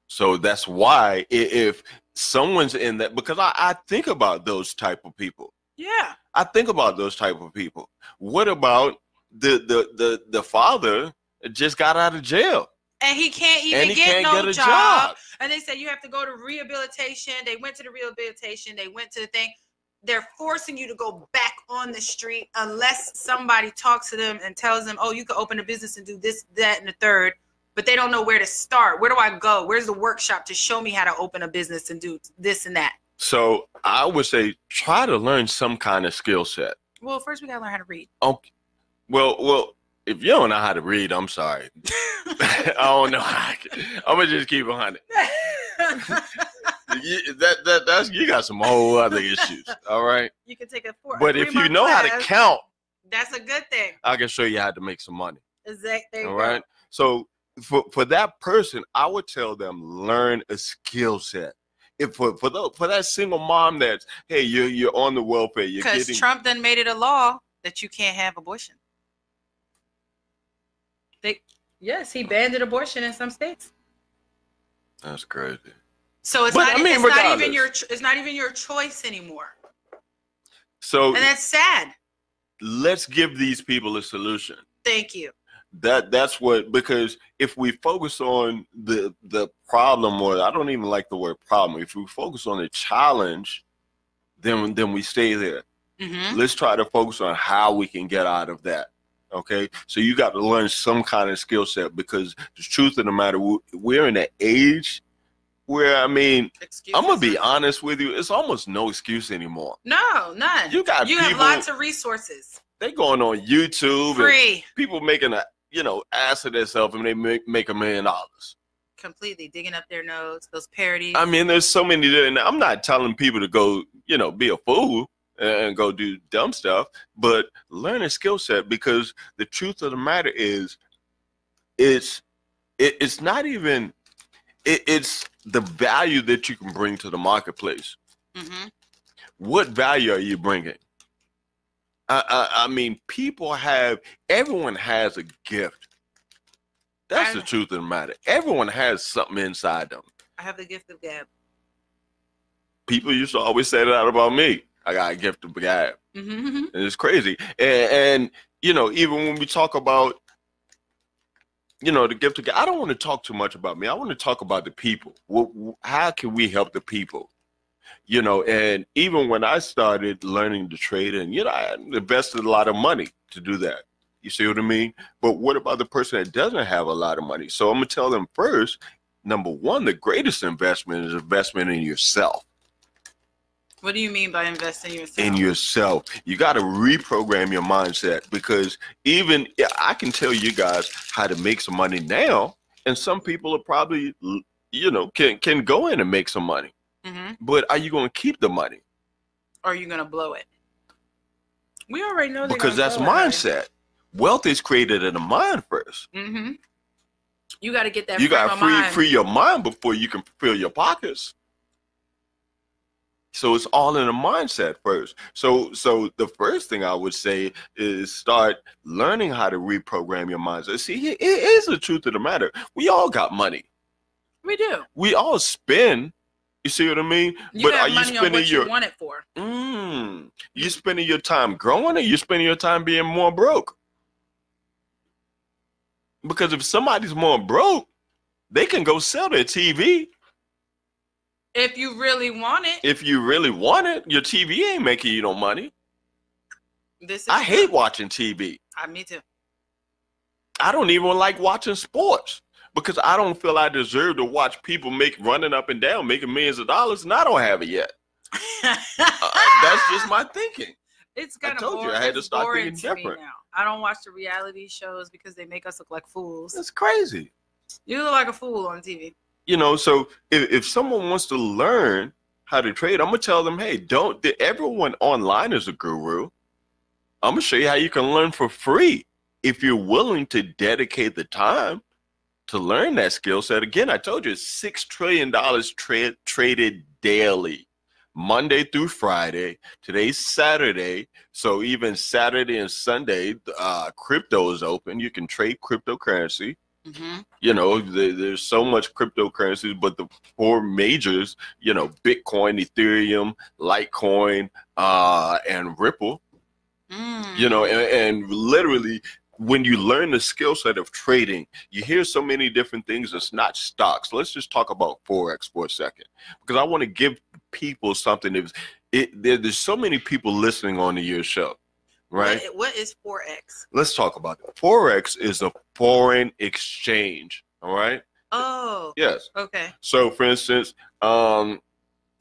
So that's why if someone's in that, because I, I think about those type of people. yeah I think about those type of people. What about the the the the father just got out of jail and he can't even he get can't no get a job. job? And they said you have to go to rehabilitation. They went to the rehabilitation. They went to the thing. They're forcing you to go back on the street unless somebody talks to them and tells them, "Oh, you can open a business and do this, that, and the third. But they don't know where to start. Where do I go? Where's the workshop to show me how to open a business and do this and that? So I would say try to learn some kind of skill set. Well, first we gotta learn how to read. Okay. Well, well, if you don't know how to read, I'm sorry. I don't know. How I can, I'm gonna just keep on it that that that's you got some whole other issues. All right. you can take a four. a But if you three-month know how to count, that's a good thing. I can show you how to make some money. Exact. There you All go. right. So for for that person, I would tell them learn a skill set. If for for, the, for that single mom that's hey you're you're on the welfare you're Because getting Trump then made it a law that you can't have abortion. They, yes, he banned abortion in some states. that's crazy. So it's But, not. I mean, it's not even your it's not even your choice anymore, So and that's sad. let's give these people a solution. Thank you. That that's what because if we focus on the the problem or I don't even like the word problem. If we focus on the challenge, then then we stay there. hmm let's try to focus on how we can get out of that okay so you got to learn some kind of skill set because the truth of the matter we- we're in an age where i mean i'm gonna be honest with you it's almost no excuse anymore No, none. you got you people have lots of resources. they going on youtube and Free, people making a you know ass of themselves and they make, make a million dollars completely digging up their nose. Those parodies. i mean there's so many and i'm not telling people to go you know be a fool and go do dumb stuff but learn a skill set because the truth of the matter is it's it, it's not even it, it's the value that you can bring to the marketplace. Hmm what value are you bringing? I, I, I mean people have everyone has a gift. That's the truth of the matter. Everyone has something inside them. I have the gift of gab. people used to always say that about me. I got a gift of gab. Hmm and it's crazy. And, and you know even when we talk about you know the gift of God, i don't want to talk too much about me i want to talk about the people how can we help the people You know, and even when I started learning to trade, and you know, I invested a lot of money to do that. You see what I mean? But what about the person that doesn't have a lot of money? So I'm gonna tell them first. Number one, the greatest investment is investment in yourself. What do you mean by investing in yourself? in yourself. You got to reprogram your mindset because even I can tell you guys how to make some money now, and some people are probably you know can can go in and make some money. hmm But are you going to keep the money? Or are you gonna blow it? We already know Because that's blow it. mindset. Wealth is created in the mind first. Mm-hmm. You got to get that. You got to free free your mind before you can fill your pockets. So it's all in the mindset first. So so the first thing I would say is start learning how to reprogram your mindset. See, it is the truth of the matter. We all got money. We do. We all spend. You see what I mean? You but are you spending what your you want it for. mm, you spending your time growing or you spending your time being more broke? Because if somebody's more broke, they can go sell their TV If you really want it, if you really want it, your TV ain't making you no money. this is. I hate true. watching TV. I, me too. I don't even like watching sports because I don't feel I deserve to watch people make running up and down, making millions of dollars, and I don't have it yet. Uh, that's just my thinking. It's I kind of told you. I had to it's start boring thinking to different. now. I don't watch the reality shows because they make us look like fools. That's crazy. You look like a fool on TV. You know, so if, if someone wants to learn how to trade, I'm gonna tell them, hey, don't everyone online is a guru. I'm gonna show you how you can learn for free if you're willing to dedicate the time to learn that skill set. Again, I told you, six trillion dollars tra- traded daily, Monday through Friday. Today's Saturday, so even Saturday and Sunday, uh, crypto is open. You can trade cryptocurrency Mm-hmm. you know there, there's so much cryptocurrencies but the four majors you know bitcoin ethereum litecoin uh and ripple. Mm. you know and, and literally when you learn the skill set of trading you hear so many different things. It's not stocks. Let's just talk about forex for a second because i want to give people something. If it there, there's so many people listening on to your show right What, what is forex? let's talk about it forex is a foreign exchange all right Oh, yes okay. so, for instance, um,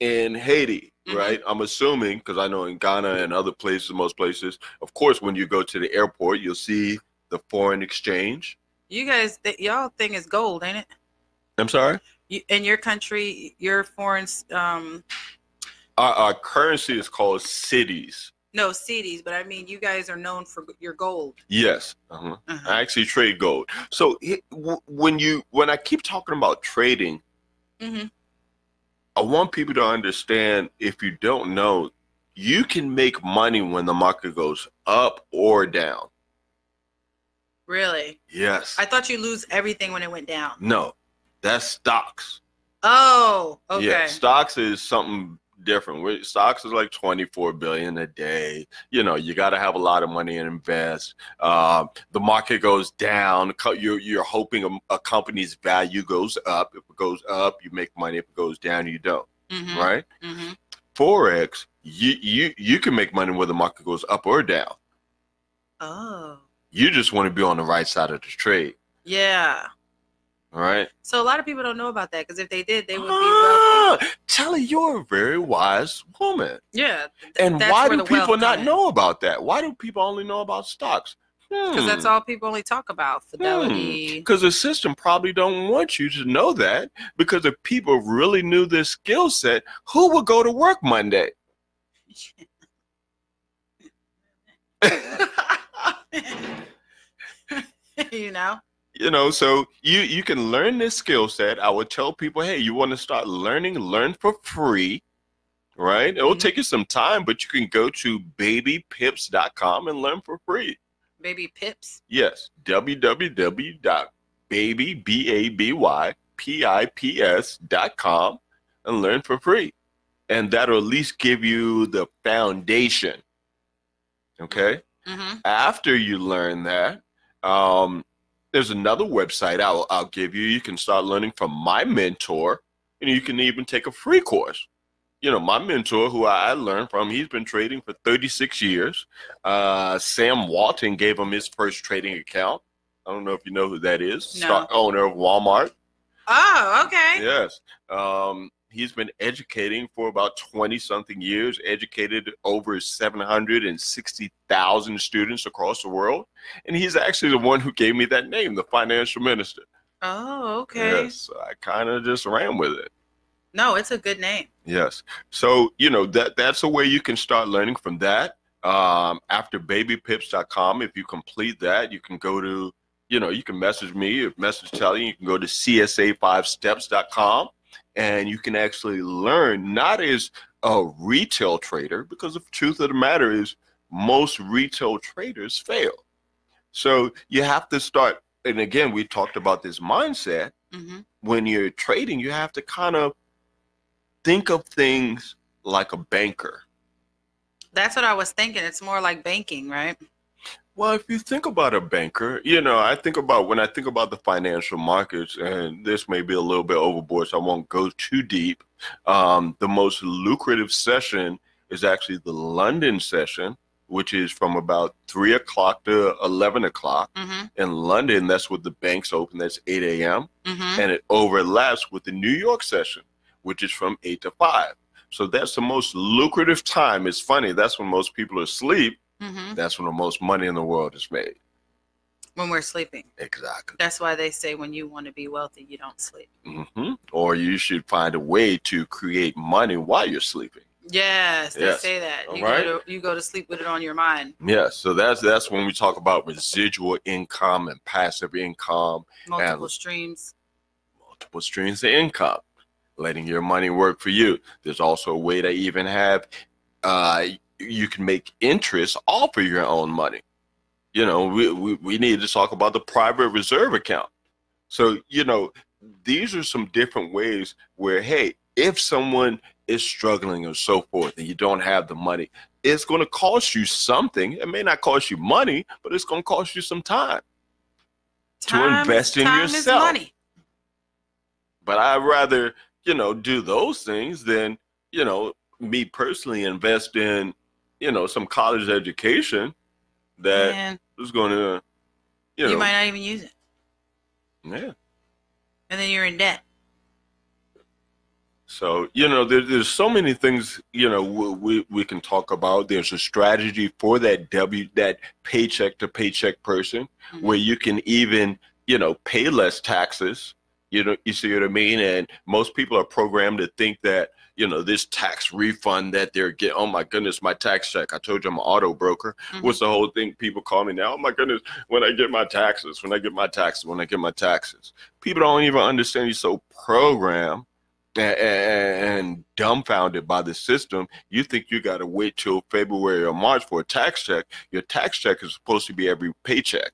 in Haiti, Mhm. right? I'm assuming because I know in Ghana and other places, most places, of course, when you go to the airport, you'll see the foreign exchange. You guys, th- y'all thing is gold, ain't it? I'm sorry. You, in your country, your foreign, um, Our, our currency is called cedis. No cedis, but I mean, you guys are known for your gold. Yes, uh-huh. Uh-huh. I actually trade gold. So it, w- when you when I keep talking about trading, Mhm. I want people to understand. If you don't know, you can make money when the market goes up or down. Really? Yes. I thought you lose everything when it went down. No, that's stocks. Oh, okay. Yeah, stocks is something different. Where- Stocks is like 24 billion a day. You know, you got to have a lot of money and invest. Uh, the market goes down. You're, you're hoping a, a company's value goes up. If it goes up, you make money. If it goes down, you don't. Mhm, Right? mhm. Forex, you you you can make money whether the market goes up or down. Oh, You just want to be on the right side of the trade. yeah. All right. So a lot of people don't know about that because if they did, they would be. Ah, Telly, you're a very wise woman. Yeah. And why do people not know about that? Why do people only know about stocks? Because that's all people only talk about. Fidelity. Because the system probably don't want you to know that. Because if people really knew this skill set, who would go to work Monday? you know. You know, so you you can learn this skill set. I would tell people, hey, you want to start learning, learn for free. Right? It will Mhm. take you some time, but you can go to babypips.com and learn for free. Baby pips. Yes, www.baby, B-A-B-Y, P-I-P-S dot com and learn for free. And that'll at least give you the foundation. Okay? Mm-hmm. After you learn that, um, there's another website I'll, I'll give you. You can start learning from my mentor, and you can even take a free course. you know, my mentor, who I learned from, he's been trading for 36 years. Uh, Sam Walton gave him his first trading account. I don't know if you know who that is. No. Stock owner of Walmart. Oh, okay. Yes. Um, he's been educating for about 20 something years, educated over 760,000 students across the world. And he's actually the one who gave me that name, the financial minister. Oh, okay. Yes. I kind of just ran with it. No, it's a good name. Yes. So, you know, that that's a way you can start learning from that. Um, after babypips.com, if you complete that, you can go to, you know, you can message me, if message telling you can go to CSA5steps.com and you can actually learn not as a retail trader, because the truth of the matter is most retail traders fail. So you have to start, and again, we talked about this mindset hmm when you're trading, you have to kind of think of things like a banker. That's what I was thinking. It's more like banking, right? Well, if you think about a banker, you know, I think about when I think about the financial markets, and this may be a little bit overboard, so I won't go too deep. Um, the most lucrative session is actually the London session, which is from about three o'clock to 11 o'clock. Mm-hmm. In London, that's what the banks open, that's 8 a.m. Mm-hmm. and it overlaps with the New York session, which is from eight to five. So that's the most lucrative time. It's funny. That's when most people are asleep. Mm-hmm. That's when the most money in the world is made. When we're sleeping. Exactly. That's why they say when you want to be wealthy, you don't sleep. hmm Or you should find a way to create money while you're sleeping. Yes, they Yes. say that. All You, right. go to, you go to sleep with it on your mind. Yes. So that's that's when we talk about residual income and passive income, Multiple streams. multiple streams of income, letting your money work for you. There's also a way to even have uh, you can make interest off of your own money. You know, we, we, we need to talk about the private reserve account. So, you know, these are some different ways where, hey, if someone is struggling or so forth and you don't have the money, it's going to cost you something. It may not cost you money, but it's going to cost you some time. To invest in time yourself. money. But I'd rather, you know, do those things than, you know, me personally invest in, you know, some college education that Man, is going to, you know, you, might not even use it. yeah. And then you're in debt. So you know, there, there's so many things you know we, we we can talk about. There's a strategy for that W that paycheck to paycheck person Mhm. where you can even you know pay less taxes. You know, you see what I mean? And most people are programmed to think that you know this tax refund that they're getting. Oh my goodness, my tax check! I told you I'm an auto broker. Mhm. What's the whole thing? People call me now. Oh my goodness, when I get my taxes, when I get my taxes, when I get my taxes. People don't even understand you're so programmed and, and dumbfounded by the system. You think you got to wait till February or March for a tax check. Your tax check is supposed to be every paycheck,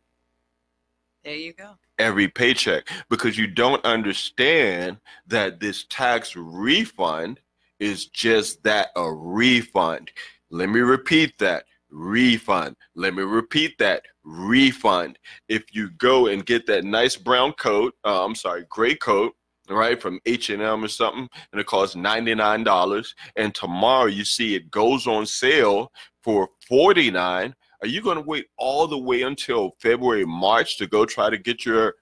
There you go. Every paycheck, because you don't understand that this tax refund is just that a refund. Let me repeat that refund. Let me repeat that refund. If you go and get that nice brown coat, uh, I'm sorry, gray coat, right, from H&M or something, and it costs $99, and tomorrow you see it goes on sale for 49 are you going to wait all the way until February, March to go try to get your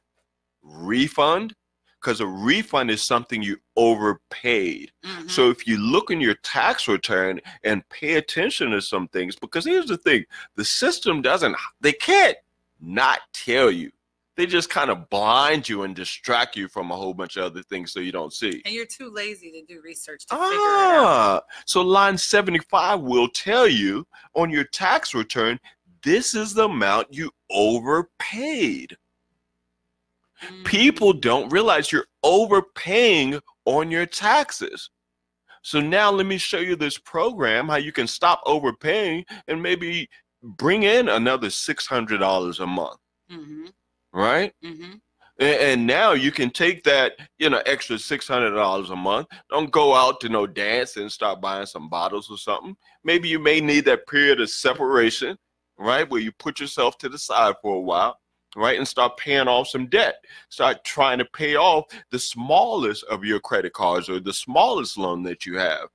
refund? Because a refund is something you overpaid. Mhm. So if you look in your tax return and pay attention to some things, because here's the thing the system doesn't, they can't not tell you. They just kind of blind you and distract you from a whole bunch of other things so you don't see. and you're too lazy to do research to figure it out. Ah, so line 75 will tell you on your tax return, this is the amount you overpaid. Mhm. People don't realize you're overpaying on your taxes. So now let me show you this program how you can stop overpaying and maybe bring in another $600 a month, Mhm. Right? Mhm. And, and now you can take that, you know, extra six hundred dollars a month. Don't go out to no dance and start buying some bottles or something. Maybe you may need that period of separation, right, where you put yourself to the side for a while, right, and start paying off some debt. Start trying to pay off the smallest of your credit cards or the smallest loan that you have.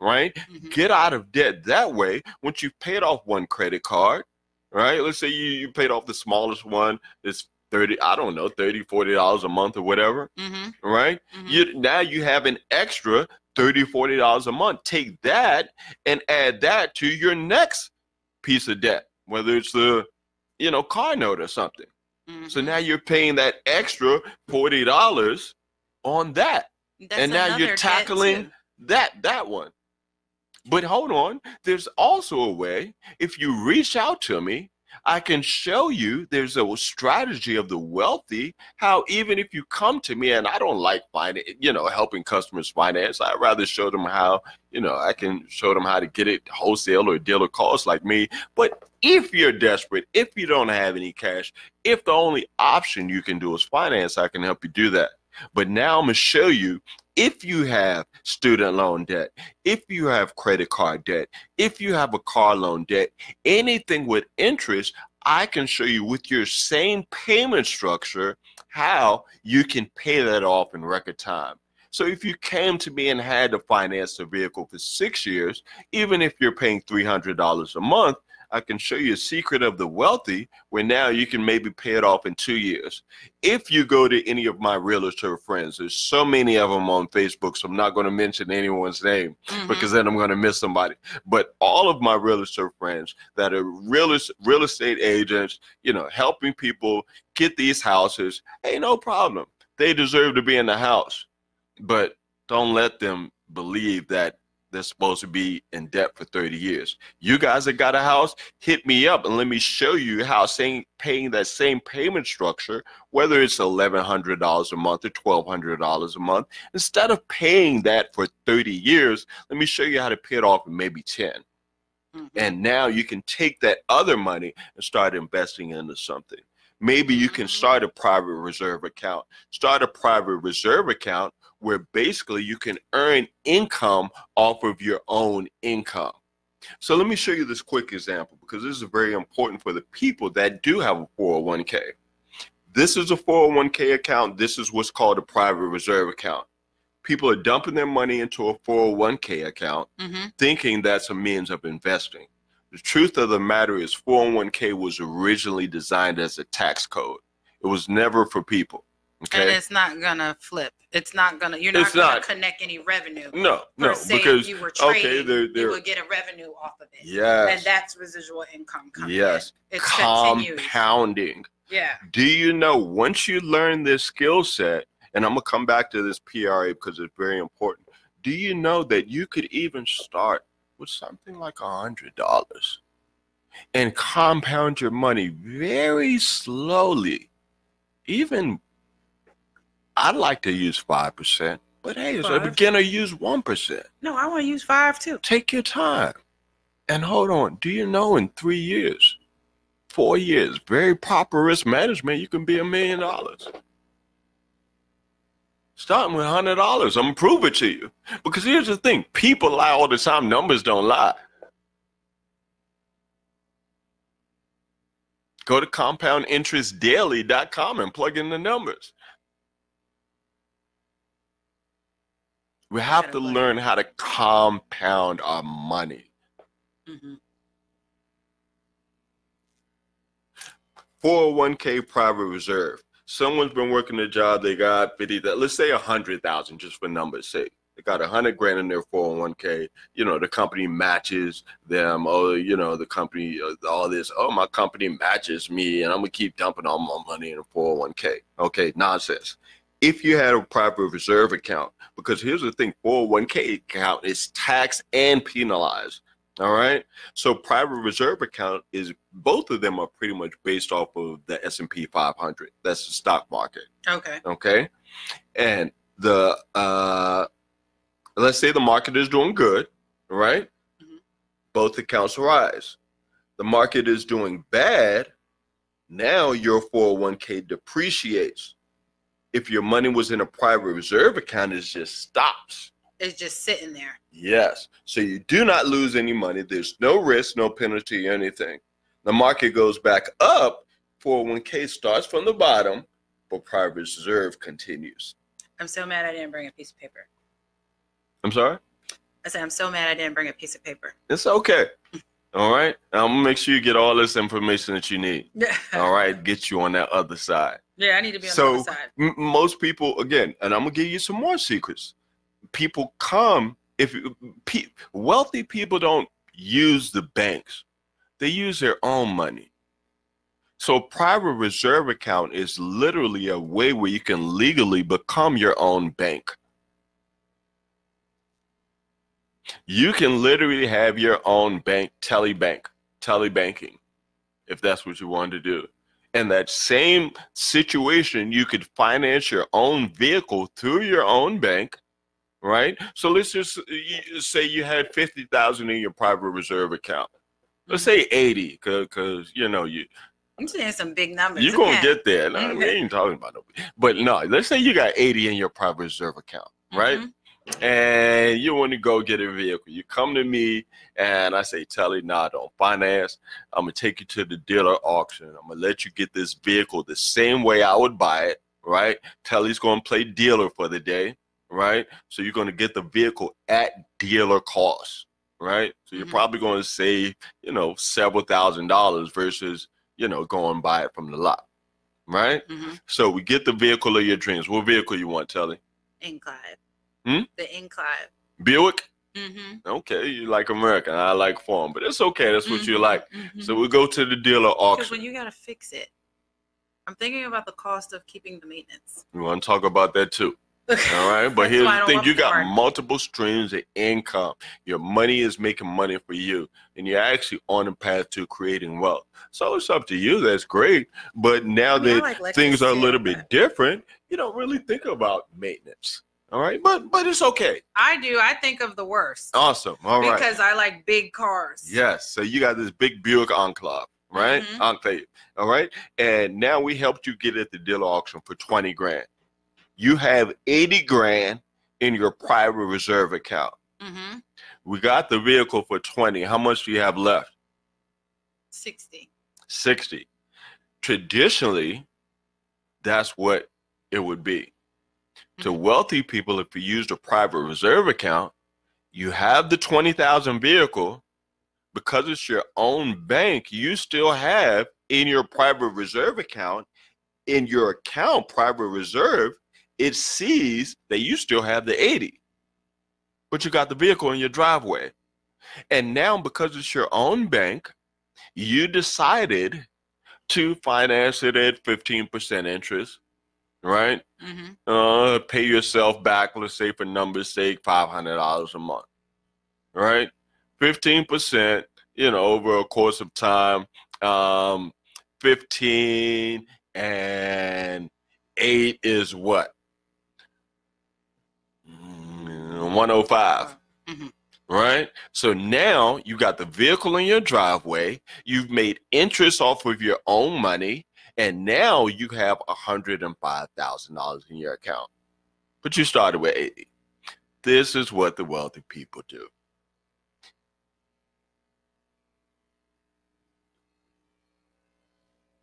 right? Mhm. Get out of debt that way. Once you've paid off one credit card, right? Let's say you, you paid off the smallest one, it's 30, I don't know, 30, 40 dollars a month or whatever, Mhm. right? Mhm. You now you have an extra 30, 40 dollars a month. Take that and add that to your next piece of debt, whether it's the you know car note or something. So Mhm. now you're paying that extra forty dollars on that. That's and now you're tackling that that one. But hold on, there's also a way. If you reach out to me, I can show you there's a strategy of the wealthy. How even if you come to me and I don't like finance, you know, helping customers finance, I'd rather show them how, you know, I can show them how to get it wholesale or dealer cost like me. But if you're desperate, if you don't have any cash, if the only option you can do is finance, I can help you do that. But now I'm gonna show you if you have student loan debt, if you have credit card debt, if you have a car loan debt, anything with interest, I can show you with your same payment structure how you can pay that off in record time. So if you came to me and had to finance a vehicle for six years, even if you're paying $300 a month, I can show you a secret of the wealthy where now you can maybe pay it off in two years. If you go to any of my realtor friends, there's so many of them on Facebook, so I'm not going to mention anyone's name Mhm. because then I'm going to miss somebody. But all of my realtor friends that are real, real estate agents, you know, helping people get these houses, hey, no problem. They deserve to be in the house. But don't let them believe that they're supposed to be in debt for 30 years. You guys that got a house, hit me up and let me show you how saying paying that same payment structure, whether it's $1,100 a month or $1,200 a month, instead of paying that for 30 years, let me show you how to pay it off in maybe 10. Mhm. And now you can take that other money and start investing into something. Maybe you can start a private reserve account. Start a private reserve account where basically you can earn income off of your own income. So let me show you this quick example because this is very important for the people that do have a 401k. This is a 401k account. This is what's called a private reserve account. People are dumping their money into a 401k account Mhm. thinking that's a means of investing. The truth of the matter is 401k was originally designed as a tax code. It was never for people. Okay. And it's not gonna flip. It's not gonna. You're not It's gonna not. connect any revenue. No, no, se, because if you were okay, trading, they're you they're would get a revenue off of it. yes, And that's residual income coming yes, in. It's compounding. Yeah. Do you know once you learn this skill set, and I'm gonna come back to this PRA because it's very important. Do you know that you could even start with something like a hundred dollars and compound your money very slowly? Even I'd like to use five percent, but hey, as a beginner, use one percent. No, I want to use five too. Take your time. And hold on, do you know in three years, four years, very proper risk management, you can be a million dollars. Starting with hundred dollars, I'm gonna prove it to you. Because here's the thing: people lie all the time. Numbers don't lie. Go to compoundinterestdaily.com and plug in the numbers. We have to learn how to compound our money. hmm 401k private reserve. Someone's been working a job, they got 50, let's say a hundred thousand just for numbers sake. They got a hundred grand in their 401k. You know, the company matches them. Oh, you know, the company, uh, all this. Oh, my company matches me, and I'm gonna keep dumping all my money in a 401k. Okay, nonsense. If you had a private reserve account, because here's the thing 401k account is taxed and penalized. All right. So private reserve account is both of them are pretty much based off of the S&P 500. That's the stock market. Okay. Okay. And the uh let's say the market is doing good, right? Mhm. Both accounts rise. The market is doing bad. Now your 401k depreciates. If your money was in a private reserve account, it just stops. It's just sitting there. Yes. So you do not lose any money. There's no risk, no penalty, anything. The market goes back up. 401k starts from the bottom, but private reserve continues. I'm so mad I didn't bring a piece of paper. I'm sorry? I said, I'm so mad I didn't bring a piece of paper. It's okay. All right. I'm gonna make sure you get all this information that you need. Yeah. All right. Get you on that other side. Yeah, I need to be on So- the other side. Most people, again, and I'm gonna give you some more secrets. People come if pe- wealthy people don't use the banks; they use their own money. So, private reserve account is literally a way where you can legally become your own bank. You can literally have your own bank, telebank, telebanking, if that's what you want to do. In that same situation, you could finance your own vehicle through your own bank, right? So let's just uh, say you had fifty thousand in your private reserve account. Let's say eighty, because you know you I'm saying some big numbers. you're gonna Okay. get there. No, we ain't talking about no. But no, let's say you got eighty in your private reserve account, right? Mhm. and you want to go get a vehicle. You come to me and I say, Telly, nah, don't finance. I'm gonna take you to the dealer auction. I'm gonna let you get this vehicle the same way I would buy it, right? Telly's gonna play dealer for the day, right? So you're gonna get the vehicle at dealer cost, right? So you're Mhm. probably gonna save, you know, several thousand dollars versus, you know, going buy it from the lot. Right? Mhm. So we get the vehicle of your dreams. What vehicle you want, Telly? Enclave. Hmm? The Enclave. Buick? Mm-hmm. Okay, you like American. I like foreign, but it's okay. That's what you Mhm, like. mhm. So we go to the dealer auction. Because when you gotta fix it, I'm thinking about the cost of keeping the maintenance. We want to talk about that too. All right, but here's the thing: you got multiple streams of income. Your money is making money for you, and you're actually on the path to creating wealth. So it's up to you. That's great. But now I mean, I that like things are a little bit different, you don't really think about maintenance. All right, but but it's okay. I do. I think of the worst Awesome. All right. because I like big cars. Yes. So you got this big Buick Enclave, right? Mhm. Enclave. All right. And now we helped you get at the dealer auction for 20 grand. You have 80 grand in your private reserve account. Mm-hmm. We got the vehicle for 20. How much do you have left? 60. 60. Traditionally, that's what it would be. To Mhm. wealthy people, if you used a private reserve account, you have the 20,000 vehicle because it's your own bank, you still have in your private reserve account, in your account, private reserve, it sees that you still have the 80, but you got the vehicle in your driveway. And now, because it's your own bank, you decided to finance it at 15% interest, right? Mm-hmm. uh, pay yourself back, let's say for numbers sake, five hundred dollars a month, right? Fifteen percent, you know, over a course of time, um, fifteen and eight is what? One hundred five. Mhm. Right? So now you got the vehicle in your driveway, you've made interest off of your own money, and now you have $105,000 in your account. But you started with 80. This is what the wealthy people do.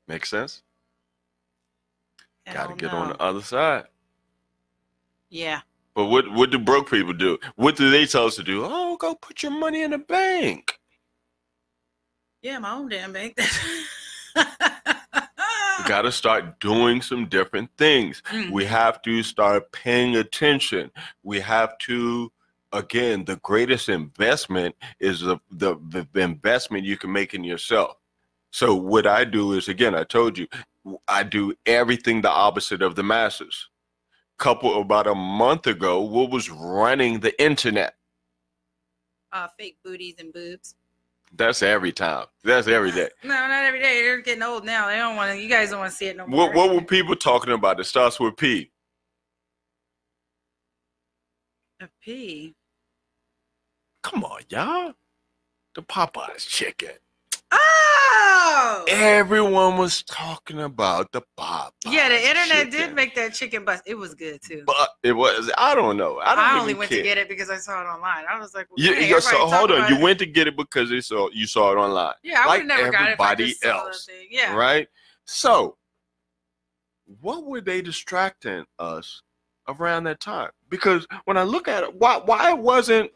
Make sense? Got to get on the other side. Yeah. But what what do broke people do? What do they tell us to do? Oh, go put your money in a bank. Yeah, my own damn bank. We got to start doing some different things. Mm. We have to start paying attention. We have to, again, the greatest investment is the, the, the investment you can make in yourself. So, what I do is, again, I told you, I do everything the opposite of the masses. Couple about a month ago, what was running the internet? uh, fake booties and boobs. That's every time. That's every day. No, not every day. They're getting old now. They don't want to. You guys don't want to see it no more. What, what were people talking about? It starts with P. A P. Come on, y'all. The Popeyes chicken. Oh. Everyone was talking about the Popeyes. Yeah, the internet did make that chicken bust. It was good too. But it was. I don't know. I I, don't only went care. to get it because I saw it online. I was like, well, You, dang, you- so hold on. You it. went to get it because it saw you saw it online, Yeah, I like would never got it everybody saw the else. Yeah. right? So, what were they distracting us around that time? Because when I look at it, why why wasn't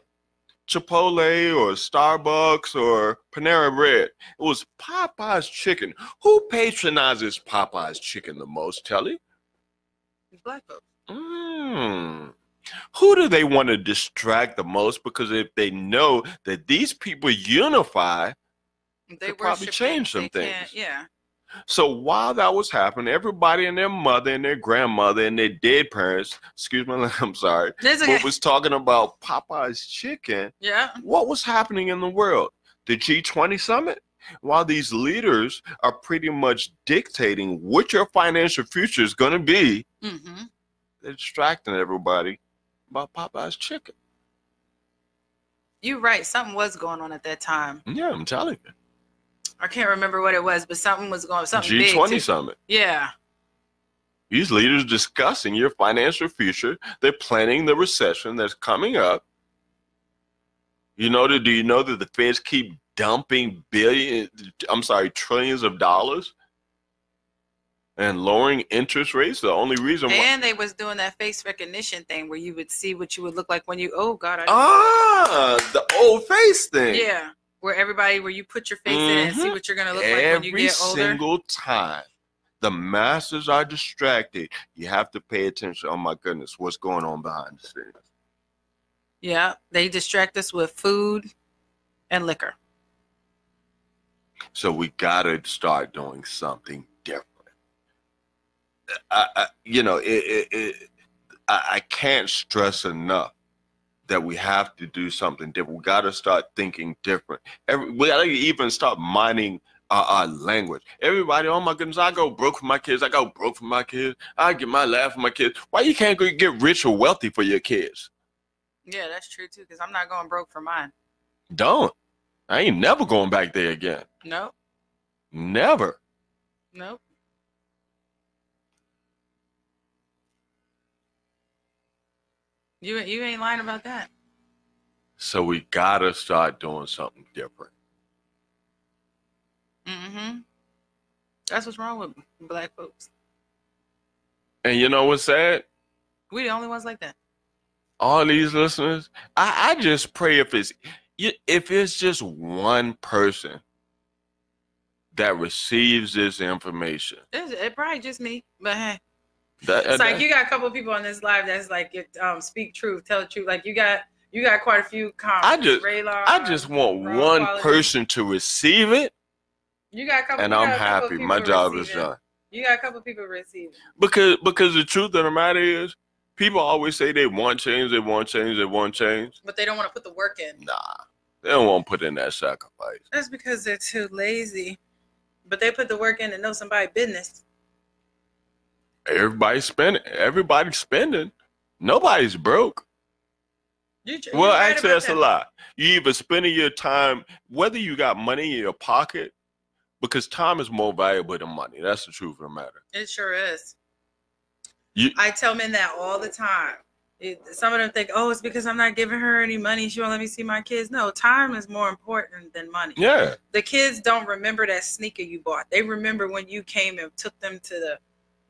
Chipotle or Starbucks or Panera Bread. It was Popeye's chicken. Who patronizes Popeye's chicken the most, Telly? Black folks. Mm. Who do they want to distract the most? Because if they know that these people unify, They probably change some they things. Yeah. So while that was happening, everybody and their mother and their grandmother and their dead parents, excuse me, I'm sorry, a was talking about Popeyes chicken. yeah. What was happening in the world? The G20 summit? While these leaders are pretty much dictating what your financial future is going to be, Mm-hmm. they're distracting everybody about Popeyes chicken. You're right. Something was going on at that time. Yeah, I'm telling you. I can't remember what it was, but something was going. Something big. G20 too. summit. Yeah. These leaders discussing your financial future. They're planning the recession that's coming up. You know that? Do you know that the Feds keep dumping billion? I'm sorry, trillions of dollars and lowering interest rates. The only reason why. And they was doing that face recognition thing where you would see what you would look like when you. Oh God. I Ah, the old face thing. Yeah. Where everybody, where you put your face in and see Mhm. what you're gonna look like when you get older. single time the masses are distracted, you have to pay attention. Oh my goodness, what's going on behind the scenes? Yeah. They distract us with food and liquor. So we gotta start doing something different. I, I you know, it, it, it I, I can't stress enough that we have to do something different. We gotta start thinking different. Every, we gotta even start mining our, our language. Everybody, oh my goodness, I go broke for my kids. I go broke for my kids. I get my laugh for my kids. Why you can't go get rich or wealthy for your kids? Yeah, that's true too. Because I'm not going broke for mine. Don't. I ain't never going back there again. Nope. Never. Nope. You you ain't lying about that. So we gotta start doing something different. Mm-hmm. That's what's wrong with black folks. And you know what's sad? We the only ones like that. All these listeners, I, I just pray if it's if it's just one person that receives this information. It's, it probably just me, but hey, That, it's like that- you got a couple of people on this live that's like, it, um, speak truth, tell the truth. Like you got you got quite a few comments. I just- I just want Ron one Quality. person to receive it, You got a couple, and I'm happy. My job is done. You got a couple people receiving. Because because the truth of the matter is, people always say they want change, they want change, they want change. but they don't want to put the work in. Nah, they don't want to put in that sacrifice. That's because they're too lazy. But they put the work in to know somebody business. Everybody's spending. Everybody's spending. Nobody's broke. You, you're Well, right actually, that's a that. lie. You either spending your time, whether you got money in your pocket, because time is more valuable than money. That's the truth of the matter. It sure is. You- I tell men that all the time. Some of them think, oh, it's because I'm not giving her any money. She won't let me see my kids. No, time is more important than money. Yeah, The kids don't remember that sneaker you bought. They remember when you came and took them to the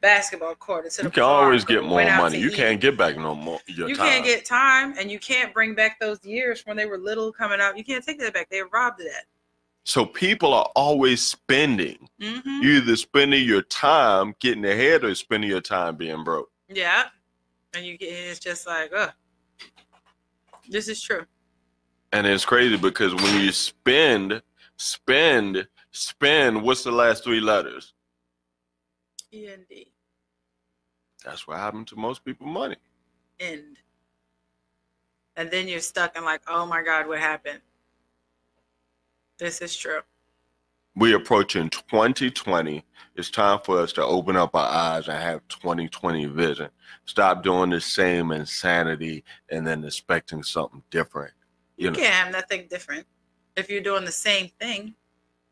basketball court the you can always get more money. You eat. can't get back no more. Your You time. can't get time, and you can't bring back those years when they were little coming out. You can't take that back. They robbed of that. So people are always spending. hmm You either spending your time getting ahead or spending your time being broke. Yeah, and you get it's just like, uh, this is true. And it's crazy because when you spend, spend, spend, what's the last three letters? E N D That's what happened to most people money. end, and then you're stuck and like, oh my God, what happened? This is true. we approaching 2020 it's time for us to open up our eyes and have 2020 vision stop doing the same insanity and then expecting something different You, you know can't have nothing different if you're doing the same thing.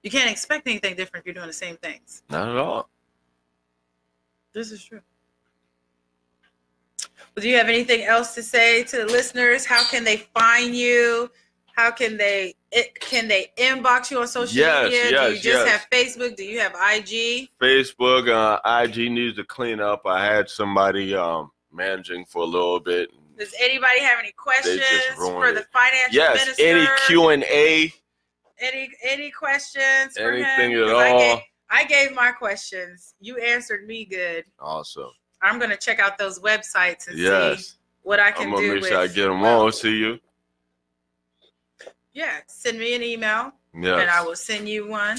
You can't expect anything different if you're doing the same things. not at all This is true. Well, do you have anything else to say to the listeners? How can they find you? How can they it, can they inbox you on social Yes, media? do you just yes. have Facebook? Do you have IG? facebook uh, ig needs to clean up i had somebody um, managing for a little bit Does anybody have any questions for the it. financial Yes, minister? any Q and A, any any questions for anything at at 'Cause I all. I gave my questions. You answered me good. Awesome. I'm gonna check out those websites and see what I can I'm gonna do. make with, sure I get them well, all to you. Yeah, send me an email Yes, and I will send you one.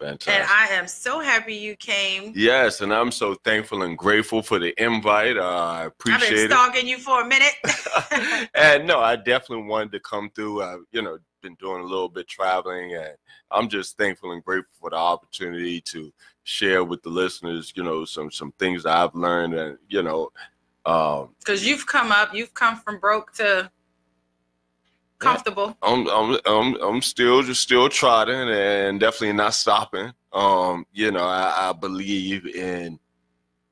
fantastic. And I am so happy you came. Yes, and I'm so thankful and grateful for the invite. Uh, I appreciate it. I've been appreciate it. stalking you for a minute. and no, I definitely wanted to come through. I've, you know, been doing a little bit traveling, and I'm just thankful and grateful for the opportunity to share with the listeners, you know, some some things I've learned, and you know, um, Because you've come up, you've come from broke to comfortable. I'm I'm I'm I'm still just still trotting and definitely not stopping. Um, you know, I, I believe in,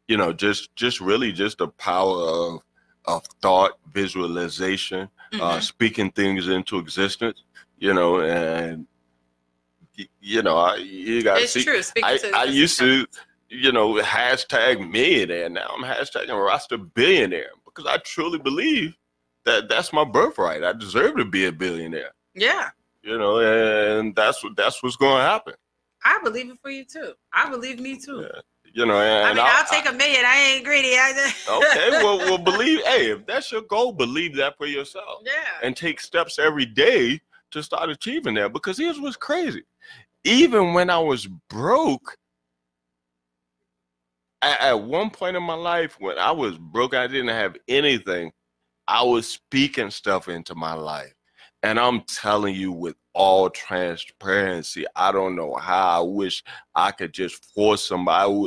you know, just just really just the power of of thought, visualization, uh, Mhm. speaking things into existence. You know, and you know, I you got to see. true. Speaking I to I used to, you know, hashtag millionaire. Now I'm hashtagging roster billionaire because I truly believe that that's my birthright. I deserve to be a billionaire Yeah, you know, and that's what that's what's going to happen. I believe it for you too. I believe me too. Yeah. You know, and I mean, I- I'll take a million. I ain't greedy. I just... okay, well, well, believe. Hey, if that's your goal, believe that for yourself, yeah. and take steps every day to start achieving that. Because here's what's crazy: even when I was broke, at, one point in my life, when I was broke, I didn't have anything. I was speaking stuff into my life. And I'm telling you with all transparency, I don't know how I wish I could just force somebody.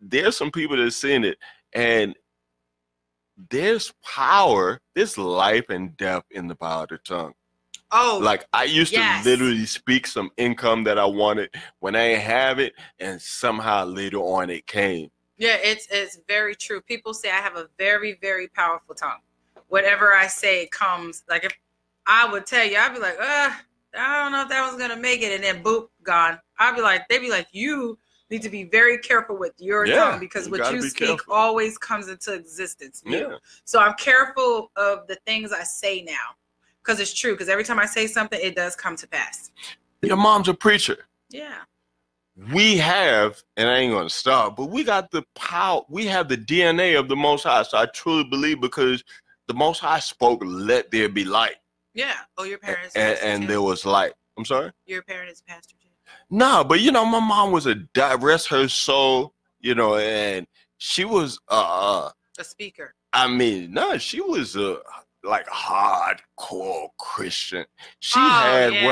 There's some people that seen it, and there's power, there's life and death in the power of the tongue. Oh, Like I used yes. to literally speak some income that I wanted when I ain't have it, and somehow later on it came. yeah. It's it's very true. People say I have a very very powerful tongue. Whatever I say comes. Like if I would tell you, I'd be like, uh, I don't know if that was gonna make it, and then boop, gone. I'd be like, they'd be like, you need to be very careful with your Yeah, tongue because you what you be speak careful. always comes into existence. Yeah. So I'm careful of the things I say now because it's true. Because every time I say something, it does come to pass. Your mom's a preacher. Yeah. we have, and I ain't gonna stop, but we got the power, we have the DNA of the Most High. So I truly believe because the Most High spoke, "Let there be light," Yeah. Oh, your parents. and, and there was light. I'm sorry. your parent is pastor too. No, but you know, my mom was a rest her soul, you know, and she was, uh, uh A speaker. I mean, no, she was a like hardcore Christian. She Oh, had yeah.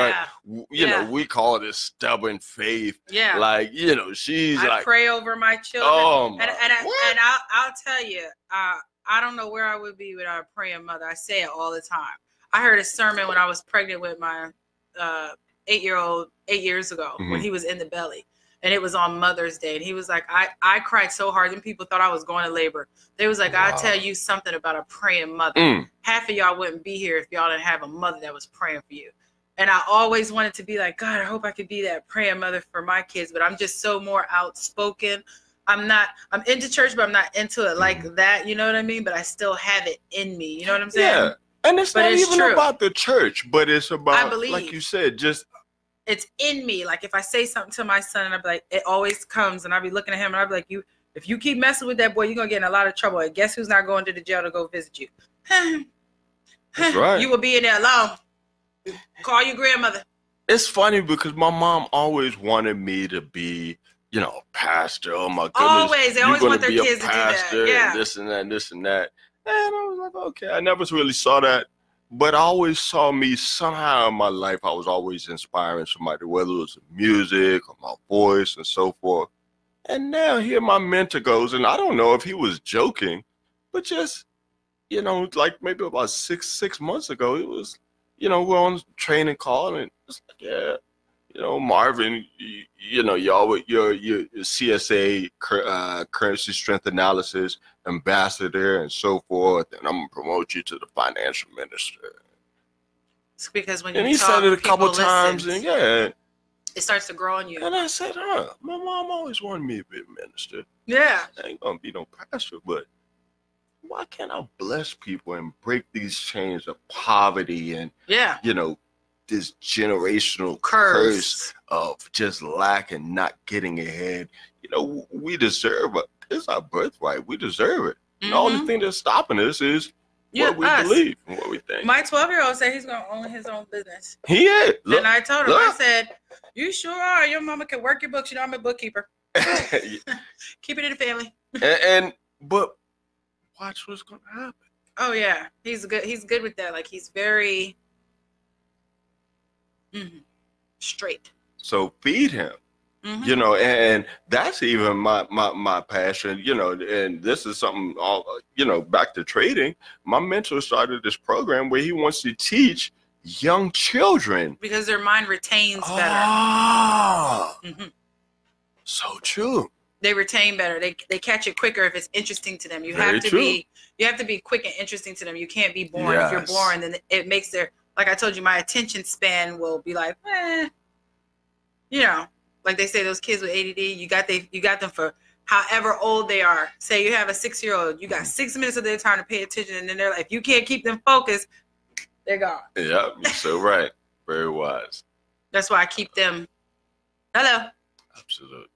what you Yeah. know we call it a stubborn faith. Yeah. Like you know, she's I like, pray over my children. oh my, and and, I, what? and I'll, I'll tell you, uh, I don't know where I would be without a praying mother. I say it all the time. I heard a sermon when I was pregnant with my uh, eight year old eight years ago when Mhm. he was in the belly. And it was on Mother's Day. And he was like, I, I cried so hard. And people thought I was going to labor. They was like, I'll tell you something about a praying mother. Mm, half of y'all wouldn't be here if y'all didn't have a mother that was praying for you. And I always wanted to be like, God, I hope I could be that praying mother for my kids, but I'm just so more outspoken. I'm not, I'm into church, but I'm not into it like Mm-hmm. that. You know what I mean? But I still have it in me. You know what I'm saying? yeah, and it's But not it's even true. about the church, but it's about like you said, just It's in me. Like if I say something to my son and I'd be like, it always comes and I'd be looking at him and I'd be like, you, if you keep messing with that boy, you're going to get in a lot of trouble. And guess who's not going to the jail to go visit you? That's right. You will be in there alone. Call your grandmother. it's funny because my mom always wanted me to be, you know, a pastor. Oh my goodness, Always. They always want their kids to do that. pastor Yeah. and this and that, and this and that. And I was like, okay, I never really saw that, but always saw me somehow in my life. I was always inspiring somebody, whether it was music or my voice and so forth. And now here my mentor goes, and I don't know if he was joking, but just you know, like maybe about six six months ago, it was, you know, we're on training call, and it's like, yeah, you know, Marvin, you, you know, y'all, your your your CSA uh, currency strength analysis ambassador and so forth, and I'm gonna promote you to the financial minister. It's because when you And he talk, said it a couple times, and yeah, it starts to grow on you. and I said, huh, my mom always wanted me to be a minister. Yeah, I ain't gonna be no pastor, but why can't I bless people and break these chains of poverty and Yeah. you know this generational curse Curse. of just lack and not getting ahead? You know, we deserve it. It's our birthright. We deserve it. The only Mhm. thing that's stopping us is Yeah, what we us. believe and what we think. My 12 year old said he's going to own his own business. he is. Look, and I told him, I said, You sure are. Your mama can work your books. You know, I'm a bookkeeper. Keep it in the family. and but watch what's gonna happen. Oh, yeah. He's good. He's good with that. Like, he's very mhm, straight. So feed him. Mhm. you know and that's even my my my passion you know and this is something all you know back to trading my mentor started this program where he wants to teach young children Because their mind retains better. ah Mhm. so true They retain better. They, they catch it quicker if it's interesting to them. You Very have to true. be you have to be quick and interesting to them. You can't be boring. If you're Yes. boring, then it makes their like I told you, my attention span will be like, eh, you know, like they say those kids with ADD, you got they you got them for however old they are. Say you have a six year old, you got six minutes of their time to pay attention, and then they're like, if you can't keep them focused, they're gone. yeah you're so right very wise That's why I keep them. Hello. absolutely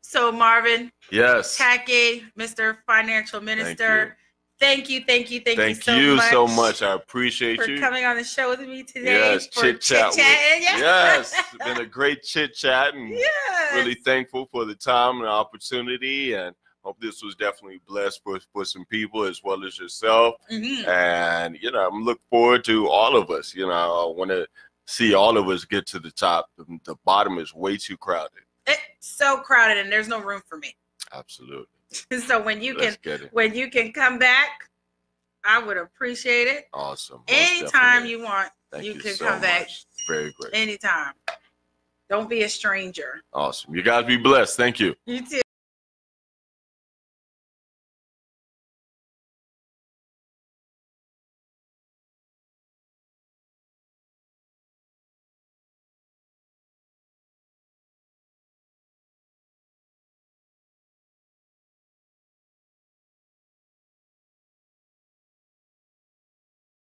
So Marvin, yes Tacky, Mr. Financial Minister. Thank you, thank you, thank, thank you so you much. so much i appreciate for you coming on the show with me today. yes chit chat yes it's been a great chit chat and yes. really thankful for the time and opportunity and hope this was definitely blessed for, for some people as well as yourself Mhm. and you know i'm looking forward to all of us you know i want to see all of us get to the top the bottom is way too crowded It's so crowded and there's no room for me. absolutely so when you let's can when you can come back, I would appreciate it. awesome Most Anytime definitely. you want, Thank you you, can so come back. very great anytime. Don't be a stranger. awesome you guys be blessed thank you You too.